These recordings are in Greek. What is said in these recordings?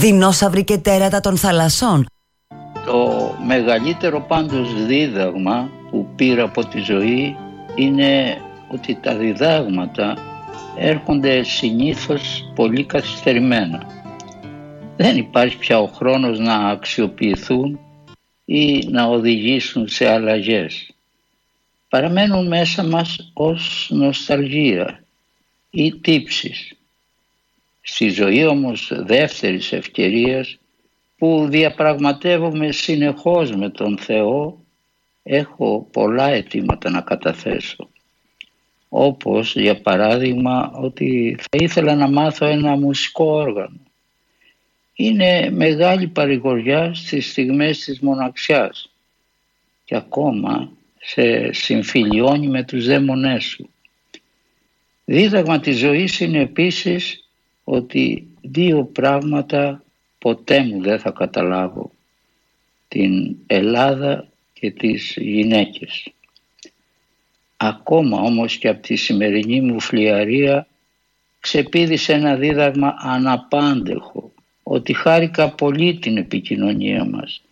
δεινόσαυροι και τέρατα των θαλασσών. Το μεγαλύτερο πάντως δίδαγμα που πήρα από τη ζωή είναι ότι τα διδάγματα έρχονται συνήθως πολύ καθυστερημένα. Δεν υπάρχει πια ο χρόνος να αξιοποιηθούν ή να οδηγήσουν σε αλλαγές. Παραμένουν μέσα μας ως νοσταλγία ή τύψεις. Στη ζωή όμως δεύτερης ευκαιρίας που διαπραγματεύομαι συνεχώς με τον Θεό έχω πολλά αιτήματα να καταθέσω. Όπως για παράδειγμα ότι θα ήθελα να μάθω ένα μουσικό όργανο. Είναι μεγάλη παρηγοριά στις στιγμές της μοναξιάς και ακόμα σε συμφιλιώνει με τους δαίμονές σου. Δίδαγμα της ζωής είναι επίσης ότι δύο πράγματα ποτέ μου δεν θα καταλάβω. Την Ελλάδα και τις γυναίκες. Ακόμα όμως και από τη σημερινή μου φλιαρία ξεπίδησε ένα δίδαγμα αναπάντεχο ότι χάρηκα πολύ την επικοινωνία μας.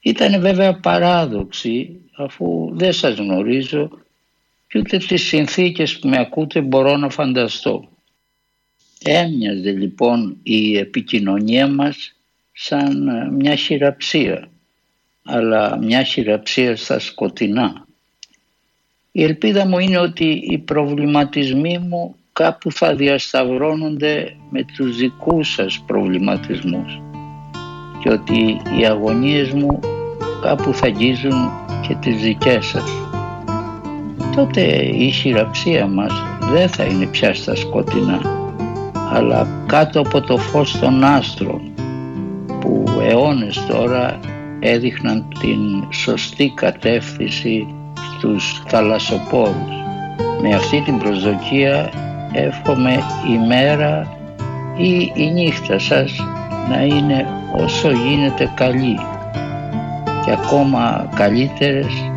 Ήταν βέβαια παράδοξη αφού δεν σας γνωρίζω και ούτε τις συνθήκες που με ακούτε μπορώ να φανταστώ. Έμοιαζε λοιπόν η επικοινωνία μας σαν μια χειραψία αλλά μια χειραψία στα σκοτεινά. Η ελπίδα μου είναι ότι οι προβληματισμοί μου κάπου θα διασταυρώνονται με τους δικούς σας προβληματισμούς και ότι οι αγωνίες μου κάπου θα αγγίζουν και τις δικές σας. Τότε η χειραψία μας δεν θα είναι πια στα σκοτεινά αλλά κάτω από το φως των άστρων που αιώνες τώρα έδειχναν την σωστή κατεύθυνση στους θαλασσοπόρους. Με αυτή την προσδοκία εύχομαι η μέρα ή η νύχτα σας να είναι όσο γίνεται καλή και ακόμα καλύτερες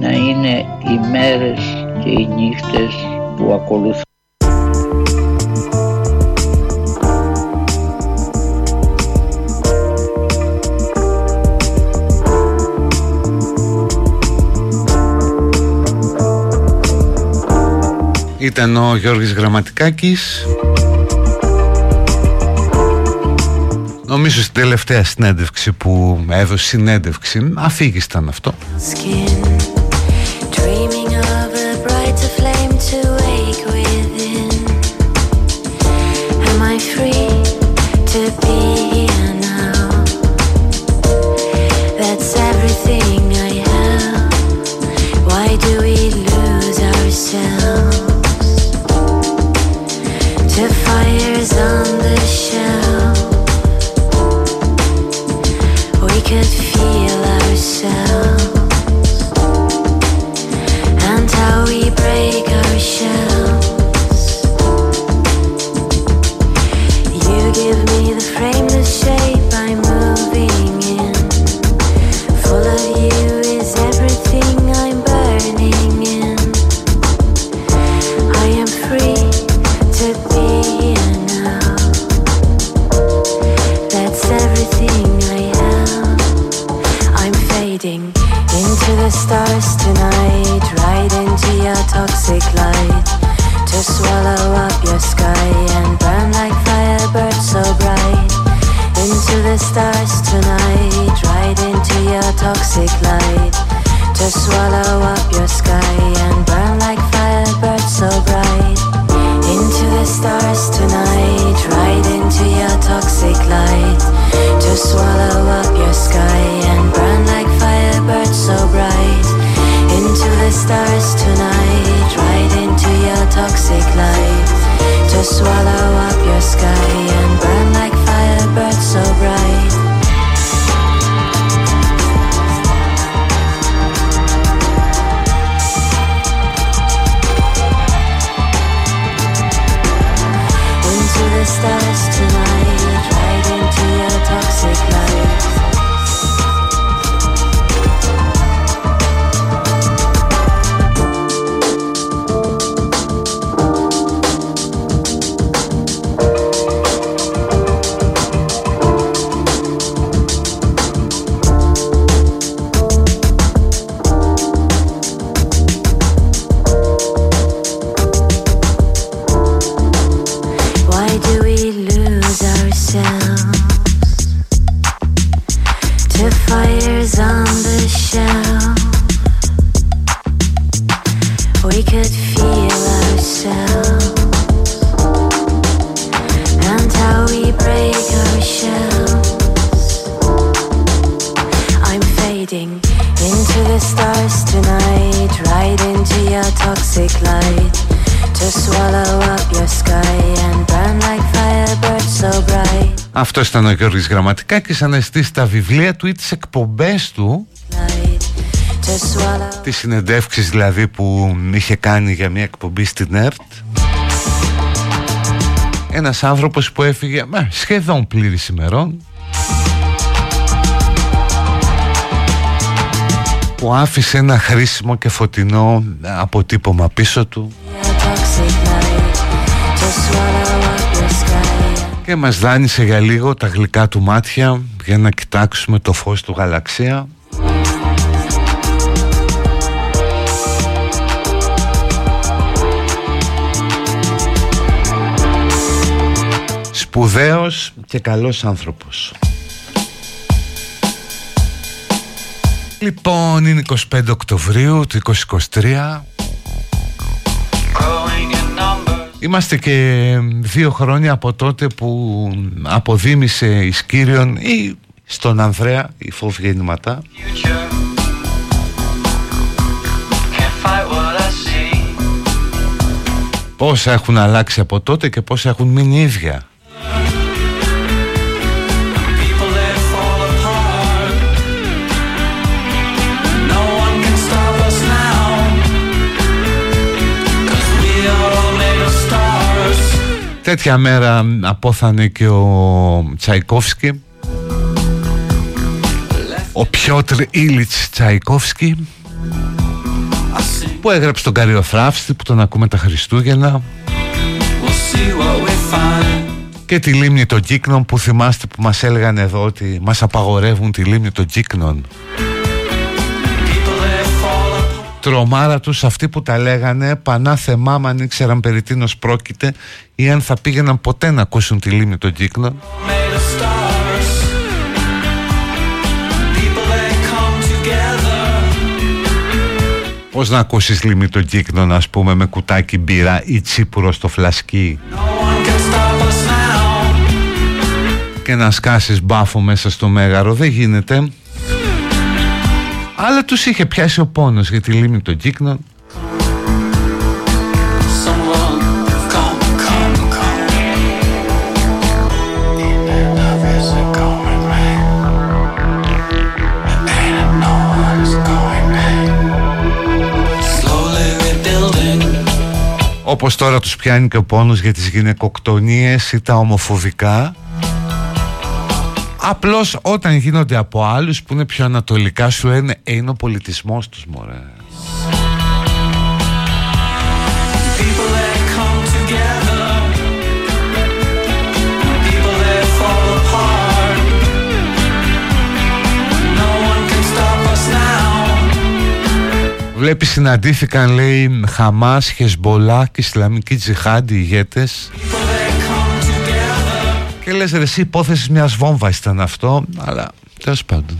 να είναι οι μέρες και οι νύχτες που ακολουθούν. Ήταν ο Γιώργης Γραμματικάκης. Νομίζω στην τελευταία συνέντευξη που έδωσε συνέντευξη Αφήγησταν αυτό. Αυτό ήταν ο Γιώργης Γραμματικάκης αναστήσει τα βιβλία του ή τις εκπομπές του. Τις συνεντεύξεις δηλαδή που είχε κάνει για μια εκπομπή στην ΕΡΤ. Ένας άνθρωπος που έφυγε με, σχεδόν πλήρης ημερών. Που άφησε ένα χρήσιμο και φωτεινό αποτύπωμα πίσω του και μας δάνεισε για λίγο τα γλυκά του μάτια. Για να κοιτάξουμε το φως του γαλαξία. Σπουδαίος και καλός άνθρωπος. Λοιπόν είναι 25 Οκτωβρίου του 2023 Είμαστε και δύο χρόνια από τότε που αποδίμησε η Σκύριον ή στον Ανδρέα η φόβη γεννηματά. Πόσα έχουν αλλάξει από τότε και πόσα έχουν μείνει ίδια. Τέτοια μέρα απόθανε και ο Τσαϊκόφσκι. Ο Πιότρ Ήλιτς Τσαϊκόφσκι που έγραψε τον Καριοθράφστη που τον ακούμε τα Χριστούγεννα. Και τη λίμνη των Κύκνων που θυμάστε που μας έλεγαν εδώ ότι μας απαγορεύουν τη λίμνη των Κύκνων τρομάρα τους αυτοί που τα λέγανε πανά θεμά αν ήξεραν περί τίνος πρόκειται ή αν θα πήγαιναν ποτέ να ακούσουν τη λίμνη των κύκλων Πώς να ακούσεις λίμνη των κύκλων ας πούμε με κουτάκι μπύρα ή τσίπουρο στο φλασκί; Και να σκάσεις μπάφο μέσα στο μέγαρο δεν γίνεται αλλά τους είχε πιάσει ο πόνος για τη λίμνη των κύκνων. Όπως τώρα τους πιάνει και ο πόνος για τις γυναικοκτονίες ή τα ομοφοβικά Απλώς όταν γίνονται από άλλους που είναι πιο ανατολικά σου είναι, είναι ο πολιτισμός τους μωρέ. Βλέπεις συναντήθηκαν λέει Χαμάς, Χεσμπολά και Ισλαμική Τζιχάντη ηγέτες και λες ρε εσύ υπόθεσης μιας βόμβας ήταν αυτό Αλλά τέλος πάντων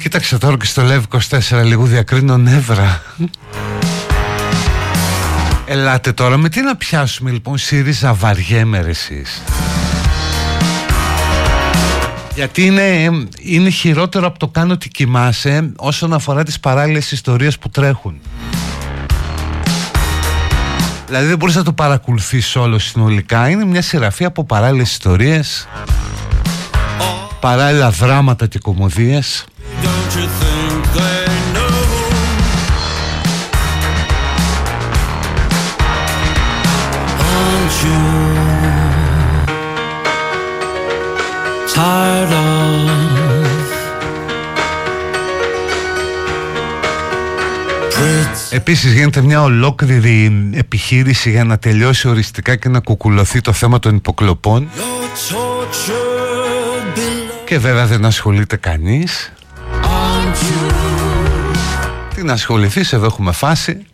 κοίταξε τώρα και στο Λεύ 24 λίγο διακρίνω νεύρα. Ελάτε τώρα με τι να πιάσουμε λοιπόν ΣΥΡΙΖΑ βαριέμαι. Γιατί είναι, είναι χειρότερο από το κάνω ότι κοιμάσαι όσον αφορά τις παράλληλες ιστορίες που τρέχουν. Δηλαδή δεν μπορείς να το παρακολουθείς όλο συνολικά. Είναι μια σειραφή από παράλληλες ιστορίες, παράλληλα δράματα και κομμωδίες. Επίσης γίνεται μια ολόκληρη επιχείρηση για να τελειώσει οριστικά και να κουκουλωθεί το θέμα των υποκλοπών. Και βέβαια δεν ασχολείται κανείς. Τι να ασχοληθείς, εδώ έχουμε φάση.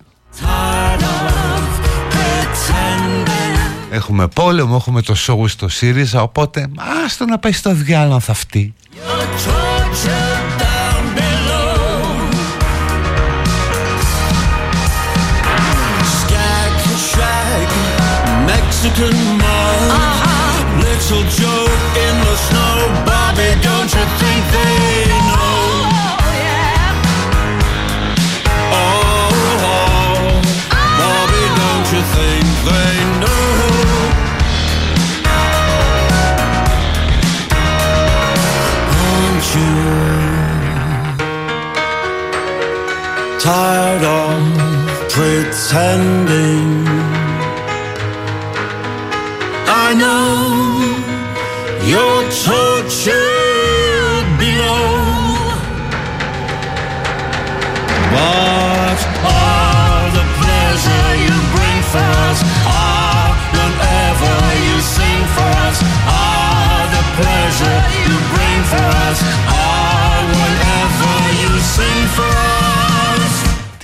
Έχουμε πόλεμο, έχουμε το σόγου στο ΣΥΡΙΖΑ Οπότε άστο να πάει στο διάλογο θα αυτή. Captain Uh-huh. Little joke in the snow. Bobby, don't you think they know? Oh, yeah. oh, oh. oh. don't you think they know? Aren't you tired of pretending?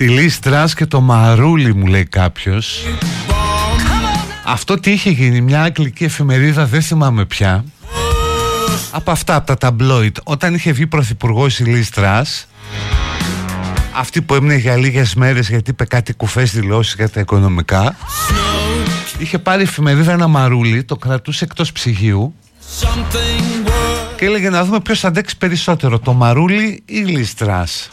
Τη Λιζ Τρας και το μαρούλι μου λέει κάποιος. Αυτό τι είχε γίνει Μια αγγλική εφημερίδα δεν θυμάμαι πια. Από αυτά από τα ταμπλόιντ Όταν είχε βγει πρωθυπουργός η Λιζ Τρας αυτή που έμεινε για λίγες μέρες γιατί είπε κάτι κουφές δηλώσεις για τα οικονομικά είχε πάρει η εφημερίδα ένα μαρούλι το κρατούσε εκτός ψυγείου Something worth και έλεγε να δούμε ποιος θα αντέξει περισσότερο το μαρούλι ή η Λιζ Τρας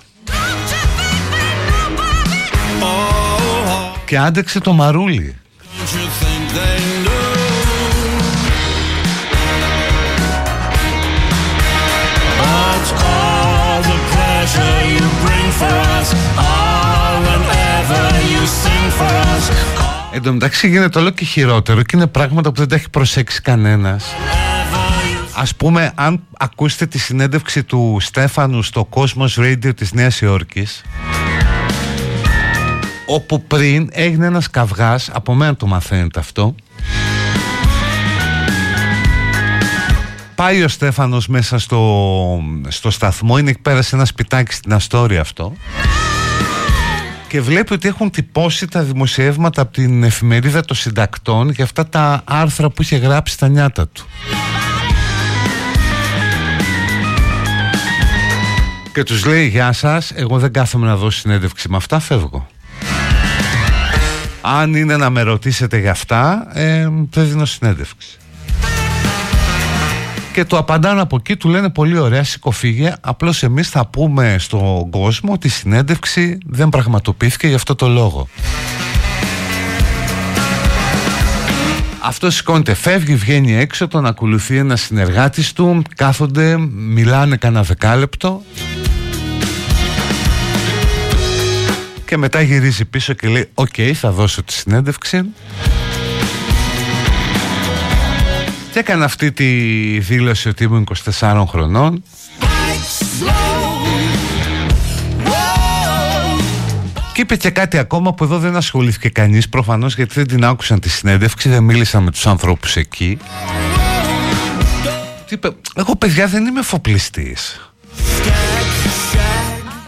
you sing for us, Εν τω μεταξύ γίνεται όλο και χειρότερο και είναι πράγματα που δεν τα έχει προσέξει κανένας. Ας πούμε αν ακούσετε τη συνέντευξη του Στέφανου στο Cosmos Radio της Νέας Υόρκης όπου πριν έγινε ένας καυγάς, από μένα το μαθαίνετε αυτό Πάει ο Στέφανος μέσα στο, στο σταθμό, είναι εκεί πέρα σε ένα σπιτάκι στην Αστόρια αυτό και βλέπει ότι έχουν τυπώσει τα δημοσιεύματα από την εφημερίδα των συντακτών για αυτά τα άρθρα που είχε γράψει στα νιάτα του. Και τους λέει γεια σας, εγώ δεν κάθομαι να δώσω συνέντευξη με αυτά, φεύγω. Αν είναι να με ρωτήσετε για αυτά, ε, δεν δίνω συνέντευξη. Και του απαντάνε από εκεί, του λένε πολύ ωραία, σηκωφίγε. Απλώς εμείς θα πούμε στον κόσμο ότι η συνέντευξη δεν πραγματοποιήθηκε για αυτό το λόγο. Αυτό σηκώνεται, φεύγει, βγαίνει έξω, τον ακολουθεί ένας συνεργάτης του, κάθονται, μιλάνε κανένα δεκάλεπτο και μετά γυρίζει πίσω και λέει «OK, θα δώσω τη συνέντευξη». Και έκανε αυτή τη δήλωση ότι ήμουν 24 χρονών Και είπε και κάτι ακόμα που εδώ δεν ασχολήθηκε κανείς προφανώς γιατί δεν την άκουσαν τη συνέντευξη, δεν μίλησαν με τους ανθρώπους εκεί. Τι είπε, εγώ παιδιά δεν είμαι φοπλιστής.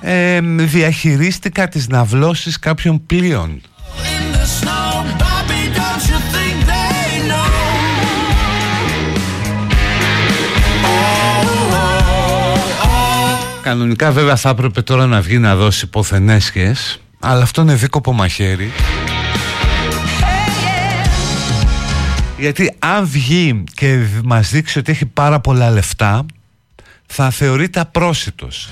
Ε, διαχειρίστηκα τις ναυλώσεις κάποιων πλοίων. in the snow, Bobby, don't you think they know? Κανονικά βέβαια θα έπρεπε τώρα να βγει να δώσει υποθενέσχες Αλλά αυτό είναι δίκοπο μαχαίρι Γιατί αν βγει και μας δείξει ότι έχει πάρα πολλά λεφτά Θα θεωρείται απρόσιτος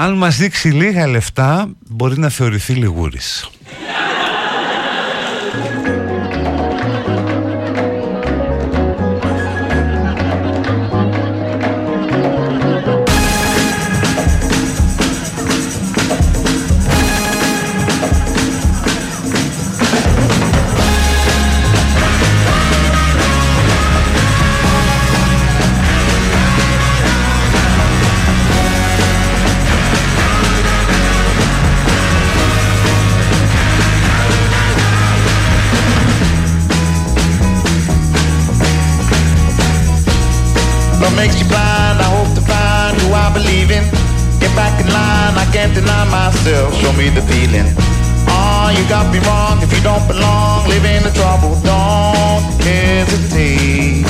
Αν μας δείξει λίγα λεφτά Μπορεί να θεωρηθεί λιγούρης What makes you blind? I hope to find who I believe in. Get back in line, I can't deny myself. Show me the feeling. Oh, you got me wrong if you don't belong. Live in the trouble, don't hesitate.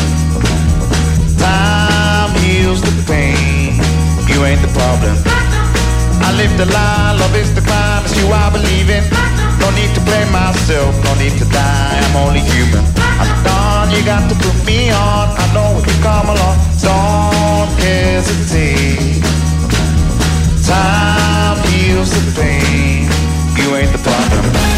Time heals the pain. You ain't the problem. I live the lie, love is the crime. It's you I believe in. No need to blame myself, no need to die. I'm only human. I'm done, you got to put me on. I know when you come along, don't hesitate. Time heals the pain. You ain't the problem.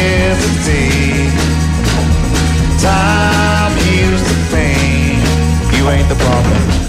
hesitate. Time heals the pain. You ain't the problem.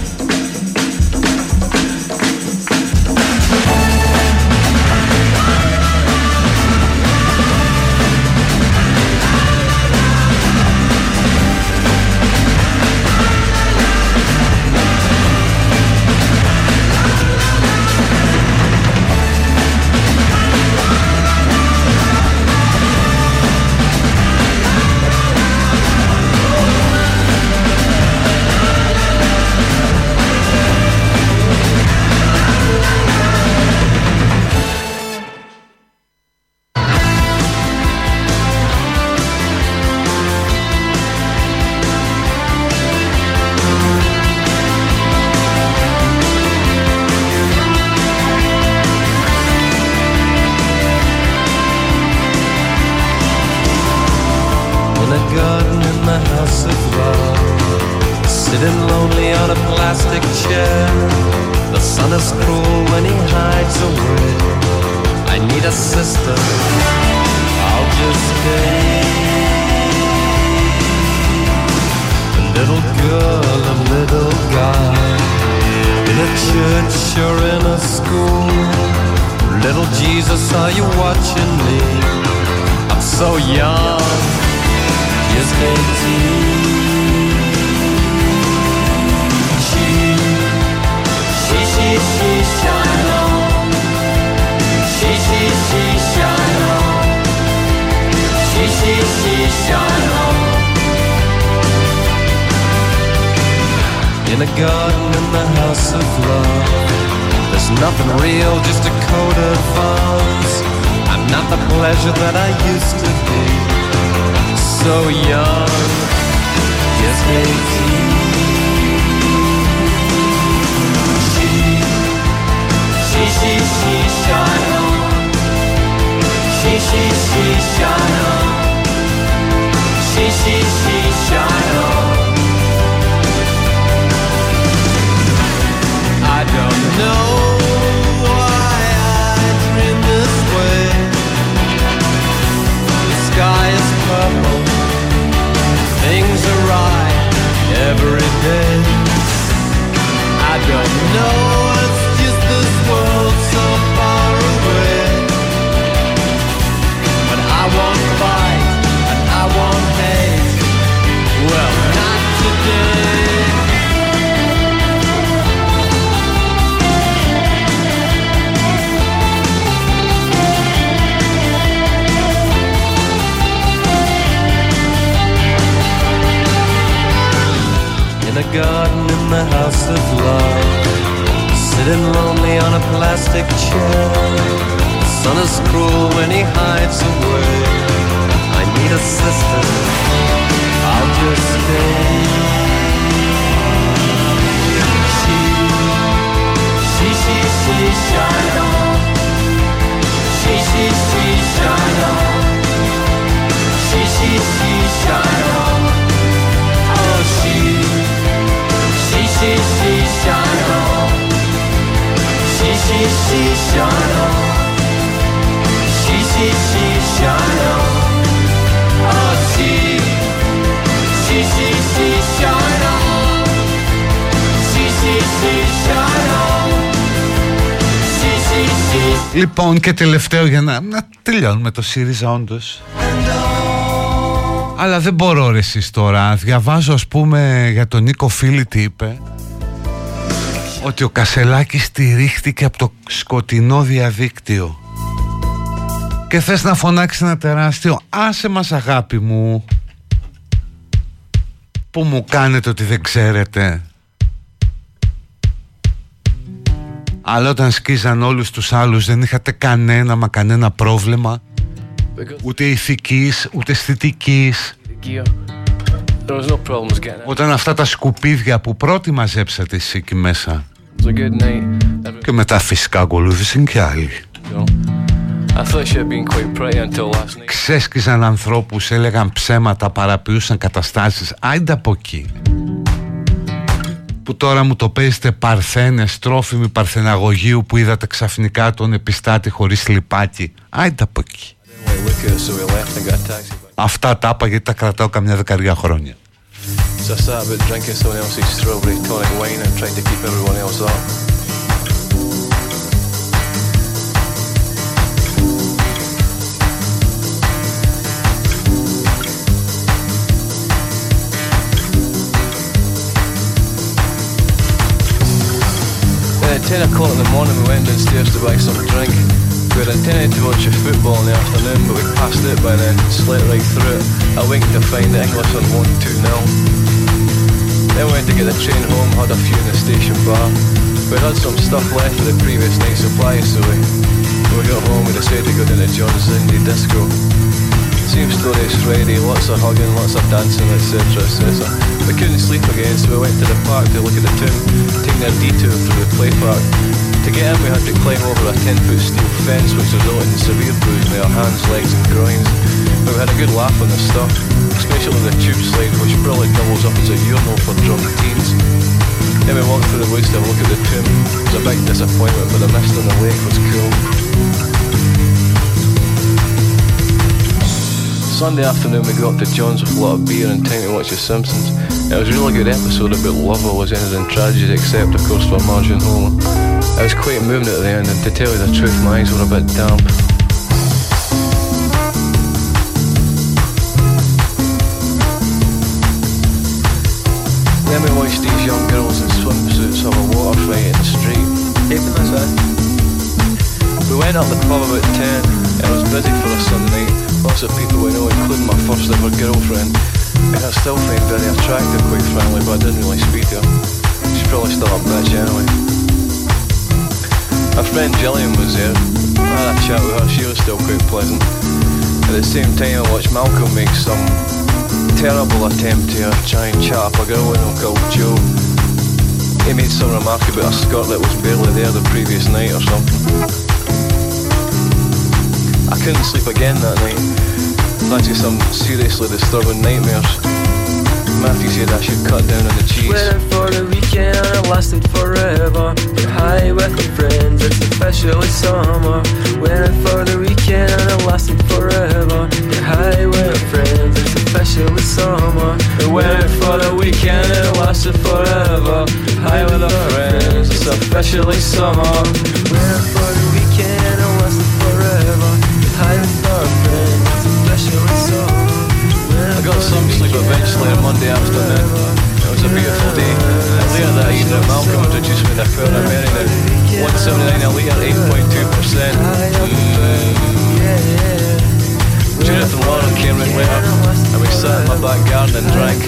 Sun is cruel when he hides away. I need a sister. I'll just stay. She, she, she, she, shine on. She, she, she, shine on. She, she, she, shine on. Oh, she, she, she, she, shine on. She, she, she, shine on. Λοιπόν και τελευταίο για να, να τελειώνουμε το ΣΥΡΙΖΑ όντως. Αλλά δεν μπορώ ρε εσείς τώρα. Διαβάζω ας πούμε για τον Νίκο Φίλη τι είπε Ότι ο Κασελάκης στηρίχτηκε από το σκοτεινό διαδίκτυο Και θες να φωνάξεις ένα τεράστιο Άσε μας αγάπη μου Που μου κάνετε ότι δεν ξέρετε Αλλά όταν σκίζαν όλους τους άλλους δεν είχατε κανένα μα κανένα πρόβλημα Ούτε ηθικής, ούτε αισθητικής gear. There was no problems getting it. Όταν αυτά τα σκουπίδια που πρώτοι μαζέψατε εσείς εκεί μέσα It was a good night. Every- Και μετά φυσικά ακολούθησαν και άλλοι you Ξέσκιζαν ανθρώπους, έλεγαν ψέματα, παραποιούσαν καταστάσεις. Άιντε από εκεί. Που τώρα μου το παίζετε παρθένες, τρόφιμοι παρθεναγωγείου που είδατε ξαφνικά τον επιστάτη χωρίς λιπάκι. Άιντε από εκεί. Didn't want to look at it, so we left and got a taxi back. Αυτά τα είπα γιατί τα κρατάω καμιά δεκαριά χρόνια. So I sat about drinking someone else's strawberry tonic wine and trying to keep everyone else up. At 10 o'clock in the morning we went downstairs to buy some drink. We had intended to watch a football in the afternoon but we passed it by then, slept right through it. I winked to find that England won 2-0. Then we went to get the train home, had a few in the station bar. We had some stuff left of the previous night's supply, so we, when we got home we decided to go down to John's Indie Disco. Same story as Friday, lots of hugging, lots of dancing, etc. etc. We couldn't sleep again, so we went to the park to look at the tomb, taking a detour through the play park. To get in, we had to climb over a 10 foot steel fence, which resulted in severe bruising to our hands, legs, and groins. But we had a good laugh on the stuff, especially the tube slide, which probably doubles up as a urinal for drunk teens. Then we walked through the woods to look at the tomb. It was a big disappointment, but the mist on the lake was cool. Sunday afternoon we got up to John's with a lot of beer and time to watch The Simpsons. It was a really good episode about love always ended in tragedy except of course for Marge and Homer. I was quite moved at the end and to tell you the truth my eyes were a bit damp. Then we watched these young girls in swimsuits have a water fight in the street. Keeping us in. We went up the pub about 10. It was busy for a Sunday night. Lots of people we know, including my first ever girlfriend. And I still find very attractive, quite frankly, but I didn't really speak to her. She's probably still a bitch anyway. My friend Gillian was there. I had a chat with her, she was still quite pleasant. At the same time, I watched Malcolm make some terrible attempt to uh, try and chat up a girl we know called Joe. He made some remark about a skirt that was barely there the previous night or something. I couldn't sleep again that night. Thanks to some seriously disturbing nightmares. Matthew said I should cut down on the cheese. Waiting for the weekend, and it lasted forever. You're high with your friends, it's officially summer. Waiting for the weekend, and it lasted forever. You're high with friends, it's officially summer. We're for the weekend, and it lasted forever. High with our friends, it's officially summer. Waiting for I got some sleep eventually on Monday afternoon. It was a beautiful day. And later that evening, Malcolm introduced me to a Fair American 179 a litre, 8.2%. Judith and Lauren came round later, and we sat in my back garden and drank.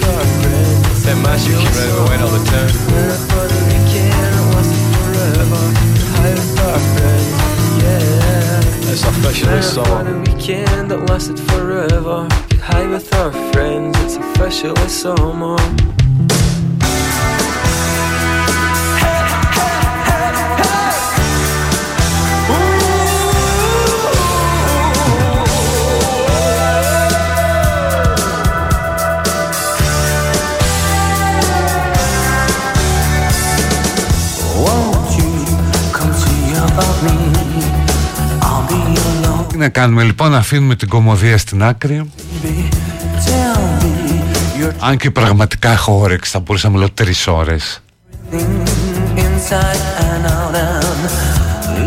Then Matthew came round and we went up the town. It's officially For summer. the weekend that lasted forever. Get high with our friends, it's officially summer. Won't you come see about me? I'll be alone, Τι να κάνουμε λοιπόν, να αφήνουμε την κομμωδία στην άκρη. baby. Tell me you're Αν και πραγματικά έχω όρεξη, θα μπορούσα να μιλώ τρεις ώρες. inside and out and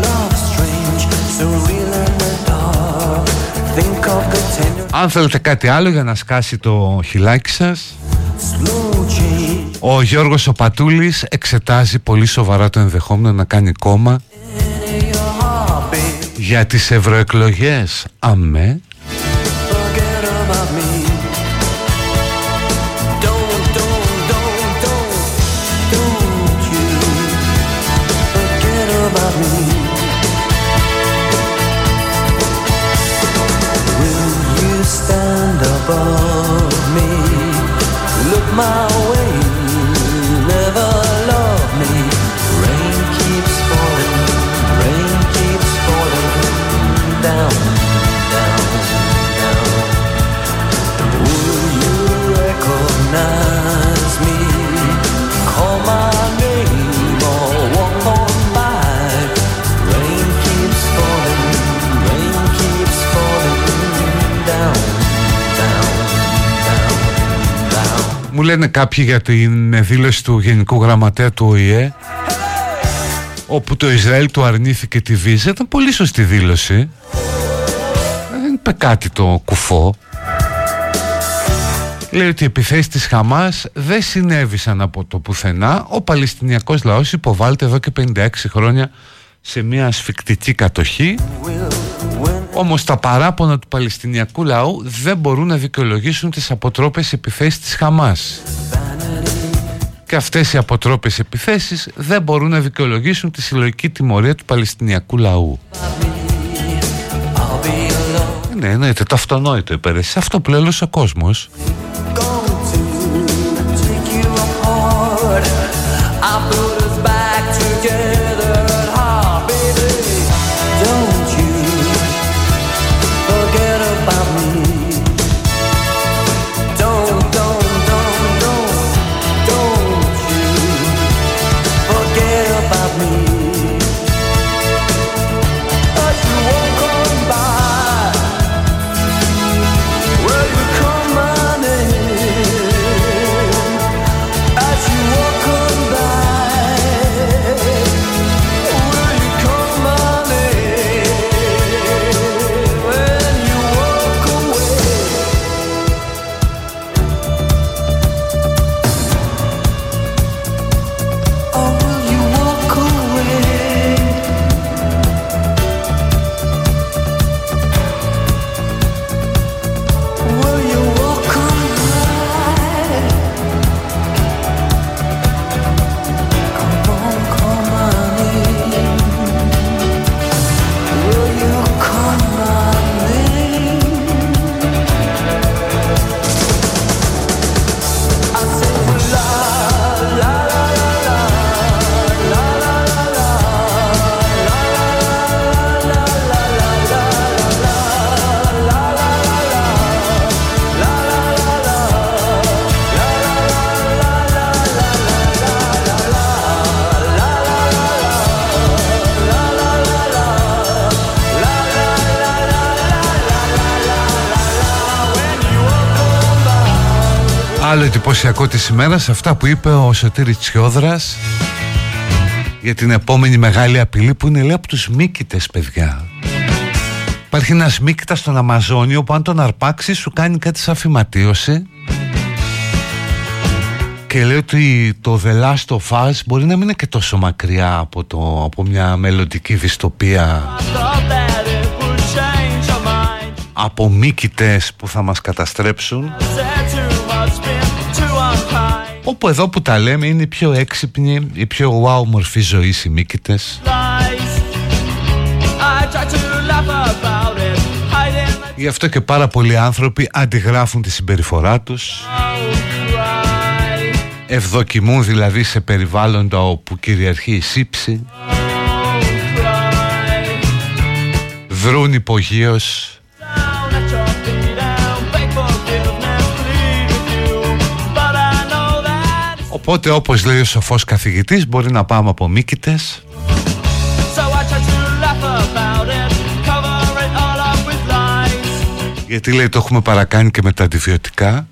love strange, so real in the dark. Think of the tender Αν θέλετε κάτι άλλο για να σκάσει το χιλάκι σας, slow change ο Γιώργος ο Πατούλης εξετάζει πολύ σοβαρά το ενδεχόμενο να κάνει κόμμα για τις ευρωεκλογές. Αμέ. Λένε κάποιοι για την δήλωση του Γενικού Γραμματέα του ΟΗΕ όπου το Ισραήλ του αρνήθηκε τη βίζα. Ήταν πολύ σωστή δήλωση. Δεν είπε κάτι το κουφό. Λέει ότι οι επιθέσεις της Χαμάς δεν συνέβησαν από το πουθενά. Ο Παλαιστινιακός λαός υποβάλλεται εδώ και 56 χρόνια σε μια ασφικτική κατοχή όμως τα παράπονα του Παλαιστινιακού λαού δεν μπορούν να δικαιολογήσουν τις αποτρόπες επιθέσεις της Χαμάς και αυτές οι αποτρόπες επιθέσεις δεν μπορούν να δικαιολογήσουν τη συλλογική τιμωρία του Παλαιστινιακού λαού. Ναι, εννοείται, το αυτονόητο υπέρεση. Αυτό που λέει όλος ο κόσμος. Άλλο εντυπωσιακό της ημέρας αυτά που είπε ο Σωτήρης Τσιόδρας για την επόμενη μεγάλη απειλή που είναι λέει από τους μύκητες παιδιά. Υπάρχει ένας μύκητας στον Αμαζόνιο που αν τον αρπάξεις σου κάνει κάτι σαν φυματίωση και λέει ότι το The Last of Us μπορεί να μην είναι και τόσο μακριά από, το, από μια μελλοντική δυστοπία από μύκητες που θα μας καταστρέψουν όπου εδώ που τα λέμε είναι οι πιο έξυπνοι, οι πιο wow μορφή ζωής οι μύκητες. Γι' αυτό και πάρα πολλοί άνθρωποι αντιγράφουν τη συμπεριφορά τους. Ευδοκιμούν δηλαδή σε περιβάλλοντα όπου κυριαρχεί η σύψη. Δρούν υπογείως Οπότε όπως λέει ο σοφός καθηγητής μπορεί να πάμε από μύκητες. Γιατί λέει το έχουμε παρακάνει και με τα αντιβιωτικά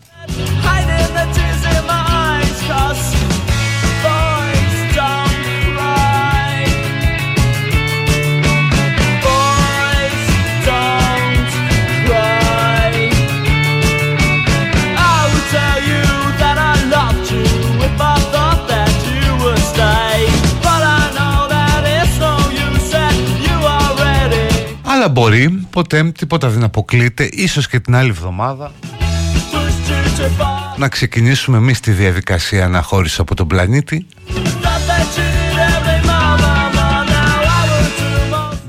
Αλλά μπορεί, ποτέ τίποτα δεν αποκλείεται Ίσως και την άλλη εβδομάδα. Να ξεκινήσουμε εμείς τη διαδικασία αναχώρηση από τον πλανήτη.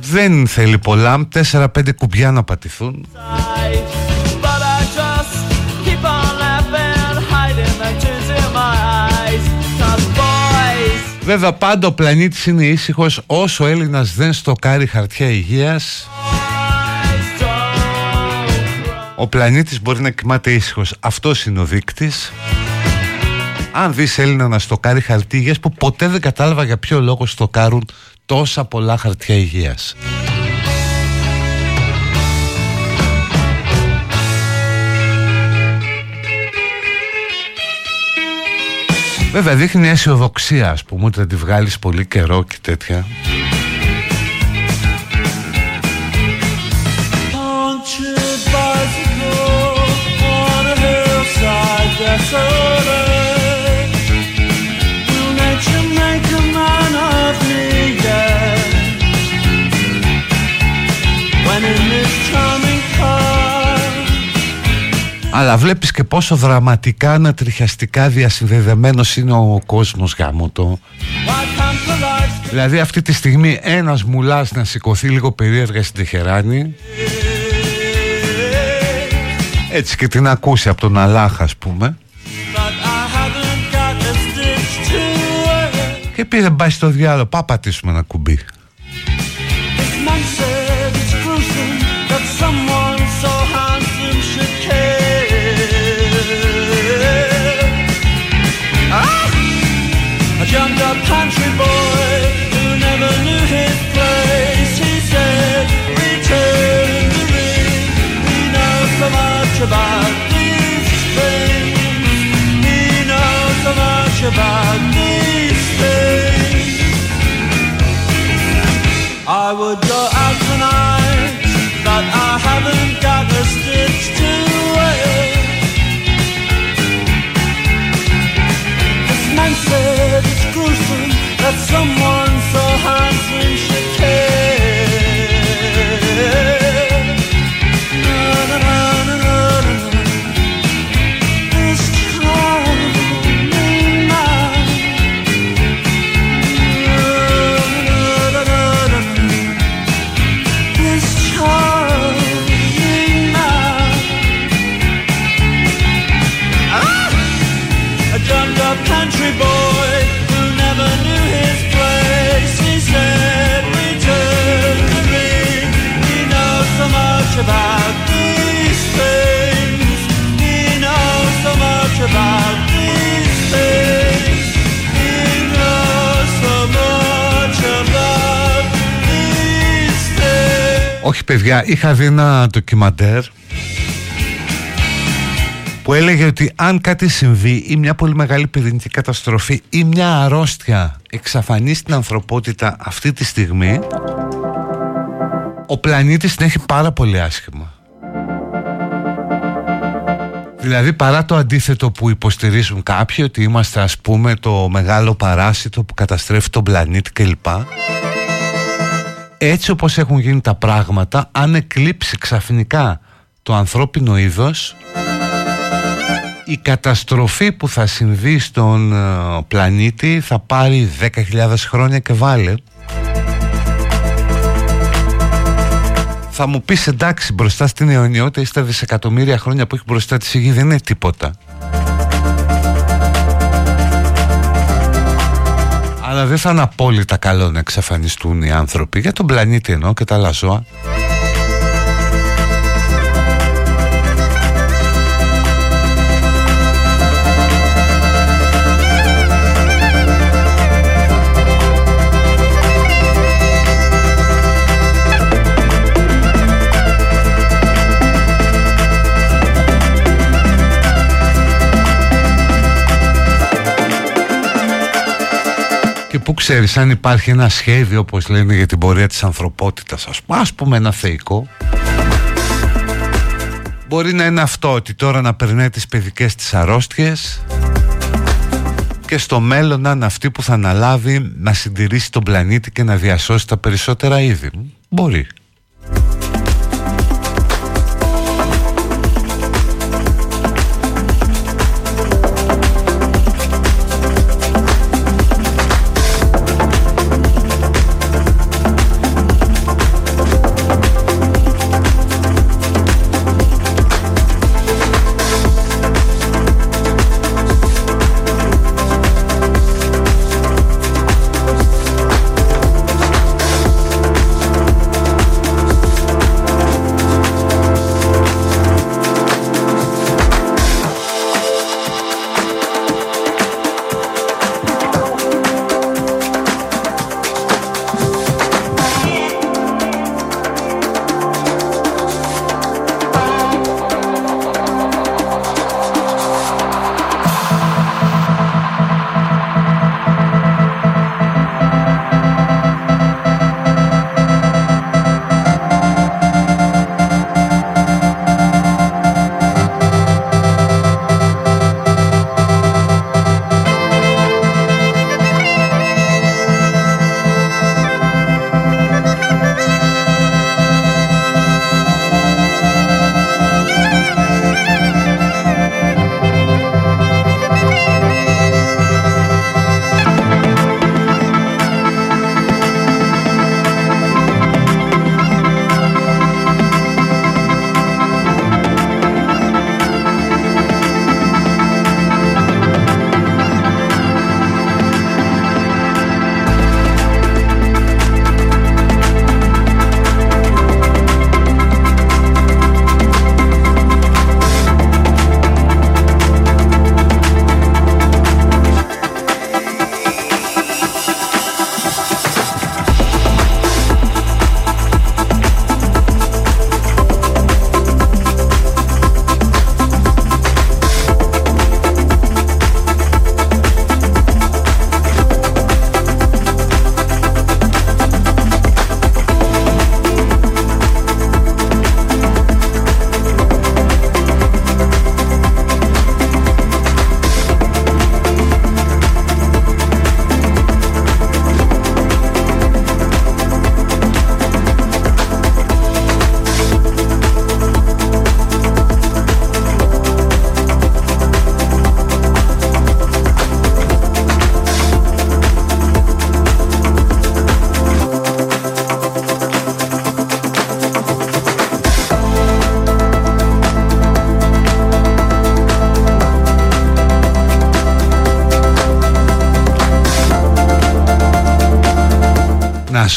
Δεν θέλει πολλά 4-5 κουμπιά να πατηθούν Βέβαια πάντα ο πλανήτης είναι ήσυχος όσο ο Έλληνας δεν στοκάρει χαρτιά υγείας Ο πλανήτης μπορεί να κοιμάται ήσυχος. Αυτός είναι ο δείκτης. Αν δεις Έλληνα να στοκάρει χαρτιά υγείας που ποτέ δεν κατάλαβα για ποιο λόγο στοκάρουν τόσα πολλά χαρτιά υγείας Βέβαια δείχνει μια αισιοδοξία ας πούμε ότι θα τη βγάλεις πολύ καιρό και τέτοια. Punctured bicycle on a Αλλά βλέπεις και πόσο δραματικά ανατριχιαστικά διασυνδεδεμένος είναι ο κόσμος γάμο το. Why can't the lights Δηλαδή αυτή τη στιγμή ένας μουλάς να σηκωθεί λίγο περίεργα στην Τεχεράνη. Έτσι και την ακούσει από τον Αλάχ ας πούμε. But I haven't got a stitch to it? Και πήρε πάει στο διάλογο. Πά πατήσουμε ένα κουμπί country boy who never knew his place. He said, Return the so much about these things. So much about these things. I would go out tonight, but I haven't got a stitch Όχι παιδιά είχα δει ένα ντοκιμαντέρ που έλεγε ότι αν κάτι συμβεί ή μια πολύ μεγάλη πυρηνική καταστροφή ή μια αρρώστια εξαφανίσει την ανθρωπότητα αυτή τη στιγμή ο πλανήτης την έχει πάρα πολύ άσχημα. Δηλαδή παρά το αντίθετο που υποστηρίζουν κάποιοι ότι είμαστε ας πούμε το μεγάλο παράσιτο που καταστρέφει τον πλανήτη κλπ. Έτσι όπως έχουν γίνει τα πράγματα αν εκλείψει ξαφνικά το ανθρώπινο είδος η καταστροφή που θα συμβεί στον ε, πλανήτη θα πάρει 10.000 χρόνια και βάλε. Θα μου πεις εντάξει μπροστά στην αιωνιότητα ή στα δισεκατομμύρια χρόνια που έχεις μπροστά της η γη δεν είναι τίποτα Αλλά δεν θα είναι απόλυτα καλό να εξαφανιστούν οι άνθρωποι για τον πλανήτη εννοώ και τα άλλα ζώα ξέρεις αν υπάρχει ένα σχέδιο όπως λένε για την πορεία της ανθρωπότητας ας πούμε, ας πούμε ένα θεϊκό Μπορεί να είναι αυτό ότι τώρα να περνάει τις παιδικές της αρρώστιες και στο μέλλον να είναι αυτή που θα αναλάβει να συντηρήσει τον πλανήτη και να διασώσει τα περισσότερα είδη. Μπορεί.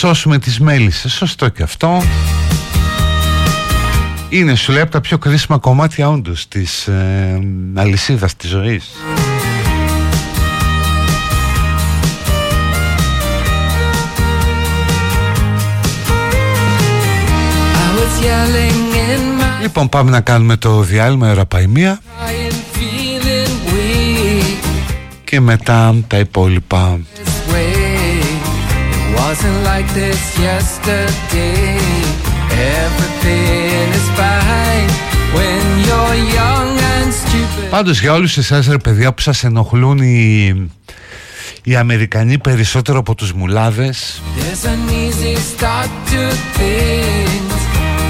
Σώσουμε τις μέλισσες Σωστό και αυτό. Είναι σου λέει από τα πιο κρίσιμα κομμάτια όντως Της ε, αλυσίδας της ζωής. I was yelling in my Λοιπόν πάμε να κάνουμε το διάλειμμα η ώρα πάει μία. Crying, feeling weak. Και μετά τα υπόλοιπα. this way. It wasn't like this yesterday. Everything is fine when you're young and stupid. Πάντως για όλους εσάς ρε παιδιά που σας ενοχλούν οι, οι Αμερικανοί περισσότερο από τους μουλάδες There's an easy start to things.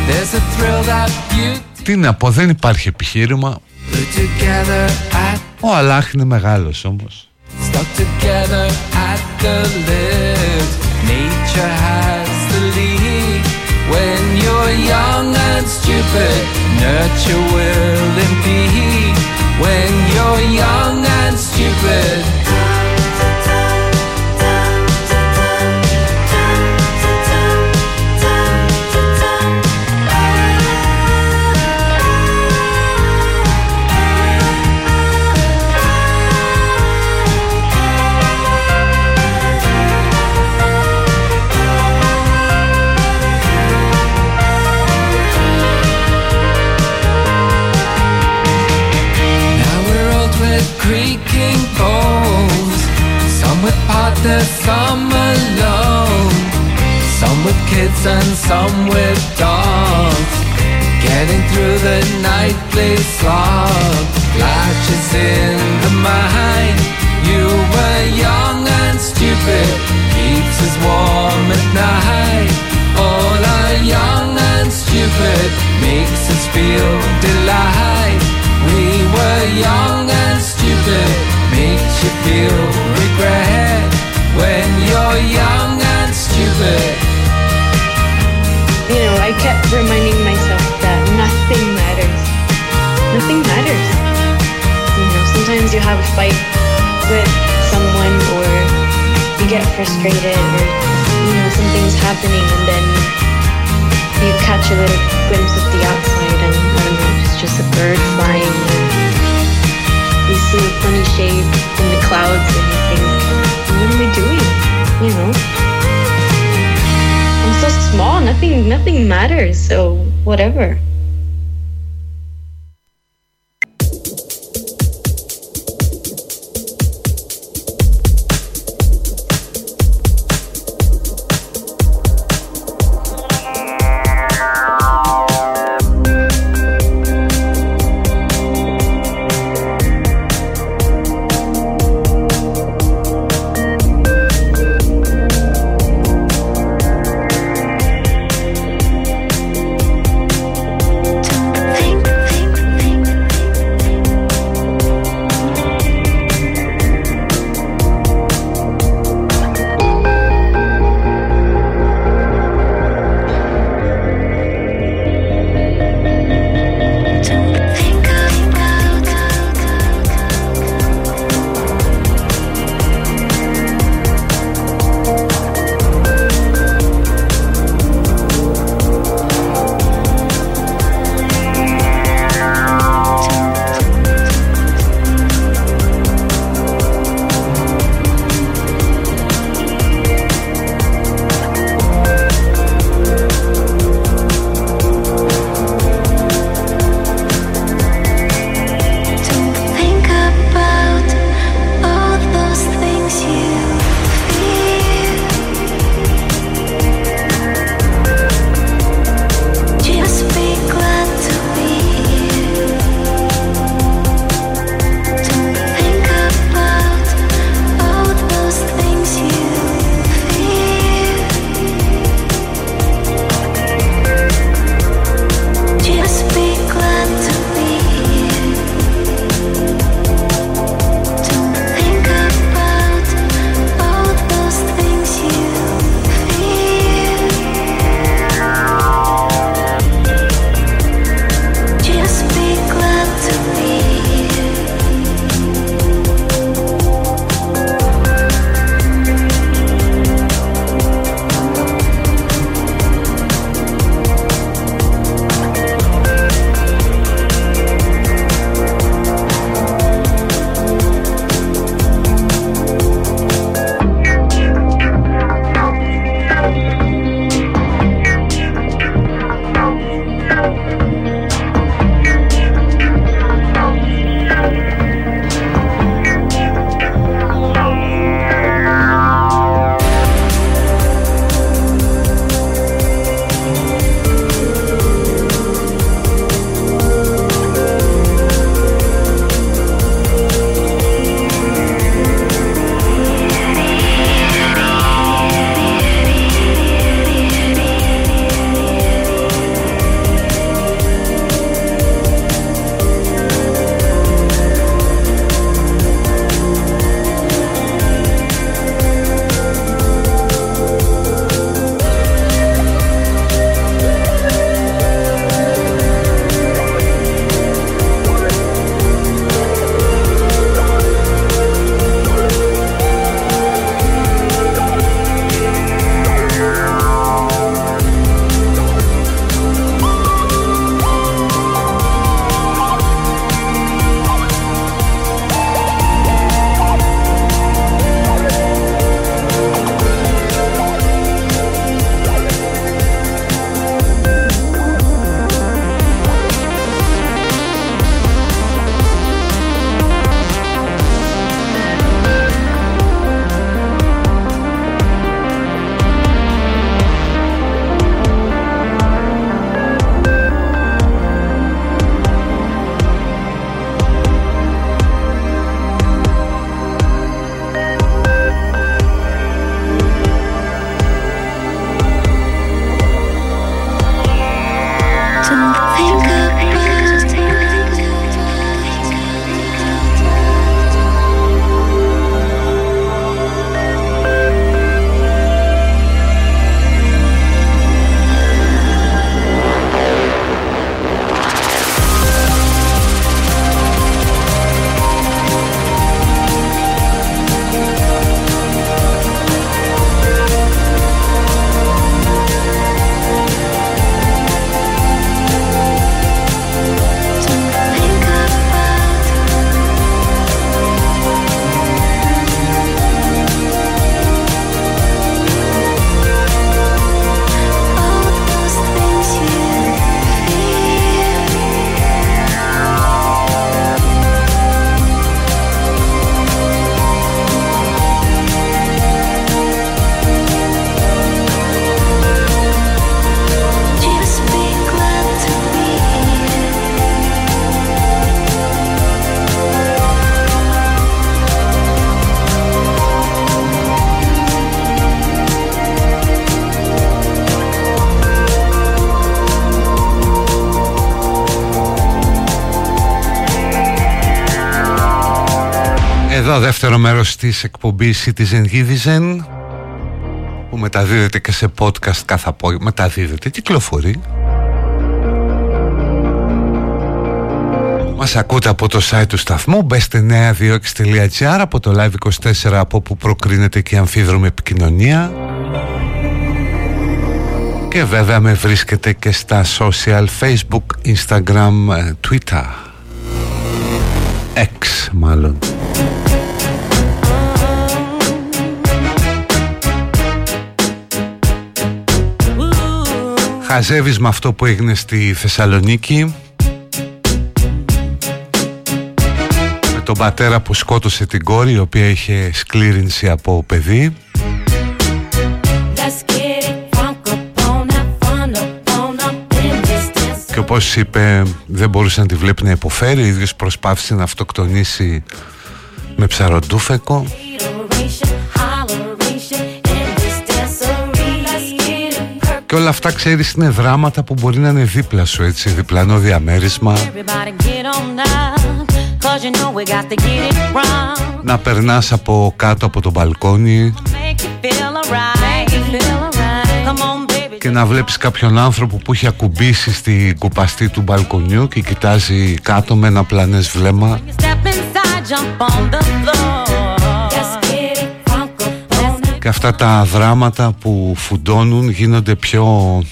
There's a thrill that you Τι να πω δεν υπάρχει επιχείρημα put together at Ο Αλάχ είναι μεγάλος όμως stuck together at the lift. Nature has the lead when you're young and stupid. Nurture will impede when you're young and stupid. Some with partners, some alone. Some with kids and some with dogs. Getting through the nightly slog. Flashes in the mind. You were young and stupid. Keeps us warm at night. All are young and stupid. Makes us feel delight. We were young and stupid. Makes you feel regret. When you're young and stupid. You know, I kept reminding myself that nothing matters. Nothing matters. You know, sometimes you have a fight with someone or you get frustrated or, you know, something's happening and then you catch a little glimpse of the outside and, I don't know, it's just a bird flying see a funny shape in the clouds and you think, what am I doing? You know? I'm so small. Nothing, nothing matters. So whatever. Δεύτερο μέρος της εκπομπής Citizen Givizen που μεταδίδεται και σε podcast κάθε απόγευμα. Μεταδίδεται, κυκλοφορεί. Μας ακούτε από το site του σταθμού μπέστε 926.gr από το live24 από όπου προκρίνεται και η αμφίδρομη επικοινωνία και βέβαια με βρίσκεται και στα social facebook, instagram, ε, twitter X μάλλον Χαζεύεις με αυτό που έγινε στη Θεσσαλονίκη. Με τον πατέρα που σκότωσε την κόρη η οποία είχε σκλήρινση από παιδί. Let's get it crunk up on that fun up on up in this dance. Και όπως είπε δεν μπορούσε να τη βλέπει να υποφέρει. Ο ίδιος προσπάθησε να αυτοκτονήσει με ψαροντούφεκο Και όλα αυτά ξέρεις είναι δράματα που μπορεί να είναι δίπλα σου έτσι Διπλανό διαμέρισμα Everybody get on up. Cause you know we got to get it wrong. Να περνάς από κάτω από το μπαλκόνι Make you feel alright. Make you feel alright. Come on, baby. Και να βλέπεις κάποιον άνθρωπο που έχει ακουμπήσει στην κουπαστή του μπαλκονιού Και κοιτάζει κάτω με ένα πλανές βλέμμα αυτά τα δράματα που φουντώνουν γίνονται πιο,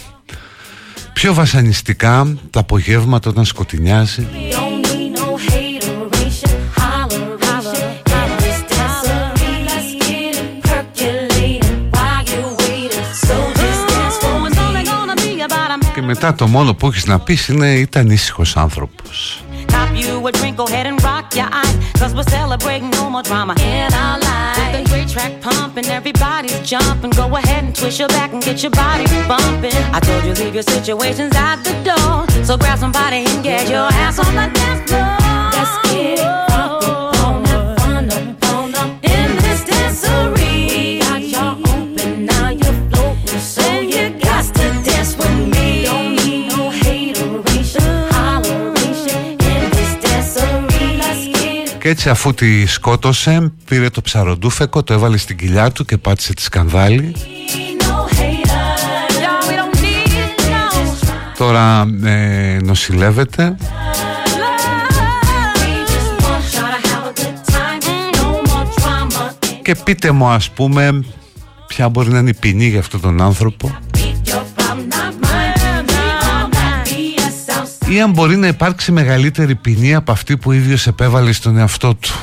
πιο βασανιστικά Τα απογεύματα όταν σκοτεινιάζει Don't need no hateration, holleration in this dancery. Let's get it percolating while you're waiting. So just dance for me. It's only gonna be about a Και μετά το μόνο που έχεις να πεις είναι ήταν ήσυχος άνθρωπος Cop you a drink, go ahead and rock your eyes. Cause we're celebrating no more drama in our lives. With a great track pumping, everybody's jumping. Go ahead and twist your back and get your body bumping. I told you, leave your situations out the door. So grab somebody and get your ass on the dance floor. Let's get it Και έτσι αφού τη σκότωσε πήρε το ψαροντούφεκο, το έβαλε στην κοιλιά του και πάτησε τη σκανδάλη No haters. Y'all, we don't need no Τώρα ε, νοσηλεύεται We just want y'all to have a good time. No more drama. Και πείτε μου ας πούμε ποια μπορεί να είναι η ποινή για αυτόν τον άνθρωπο ή αν μπορεί να υπάρξει μεγαλύτερη ποινή από αυτή που ο ίδιος επέβαλε στον εαυτό του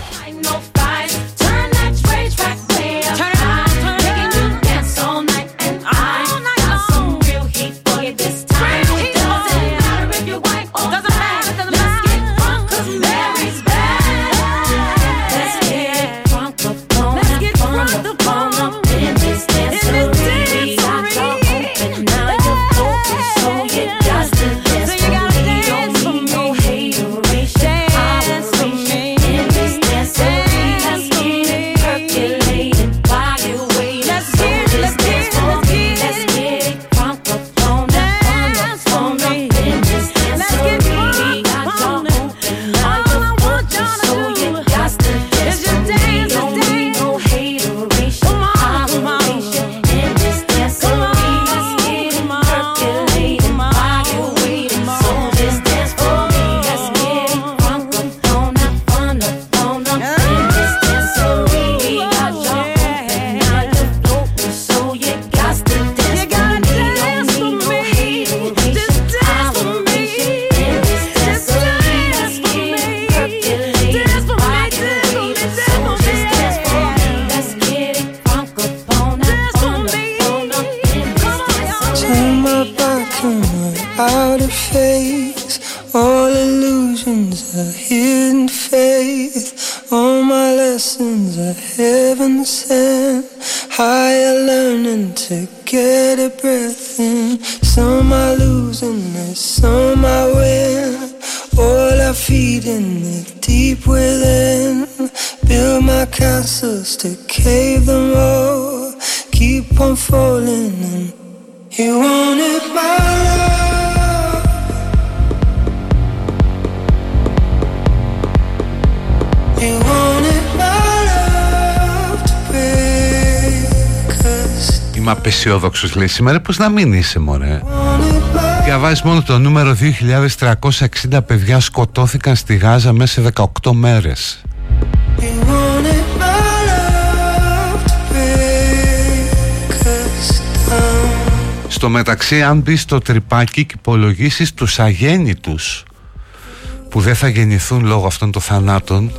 απεσιόδοξος λέει σήμερα Πως να μην είσαι μωρέ; Διαβάζεις μόνο το νούμερο 2360 παιδιά σκοτώθηκαν στη Γάζα μέσα σε 18 μέρες You wanted my love to break us down. Στο μεταξύ αν μπεις στο τρυπάκι και υπολογίσεις τους αγέννητους που δεν θα γεννηθούν λόγω αυτών των θανάτων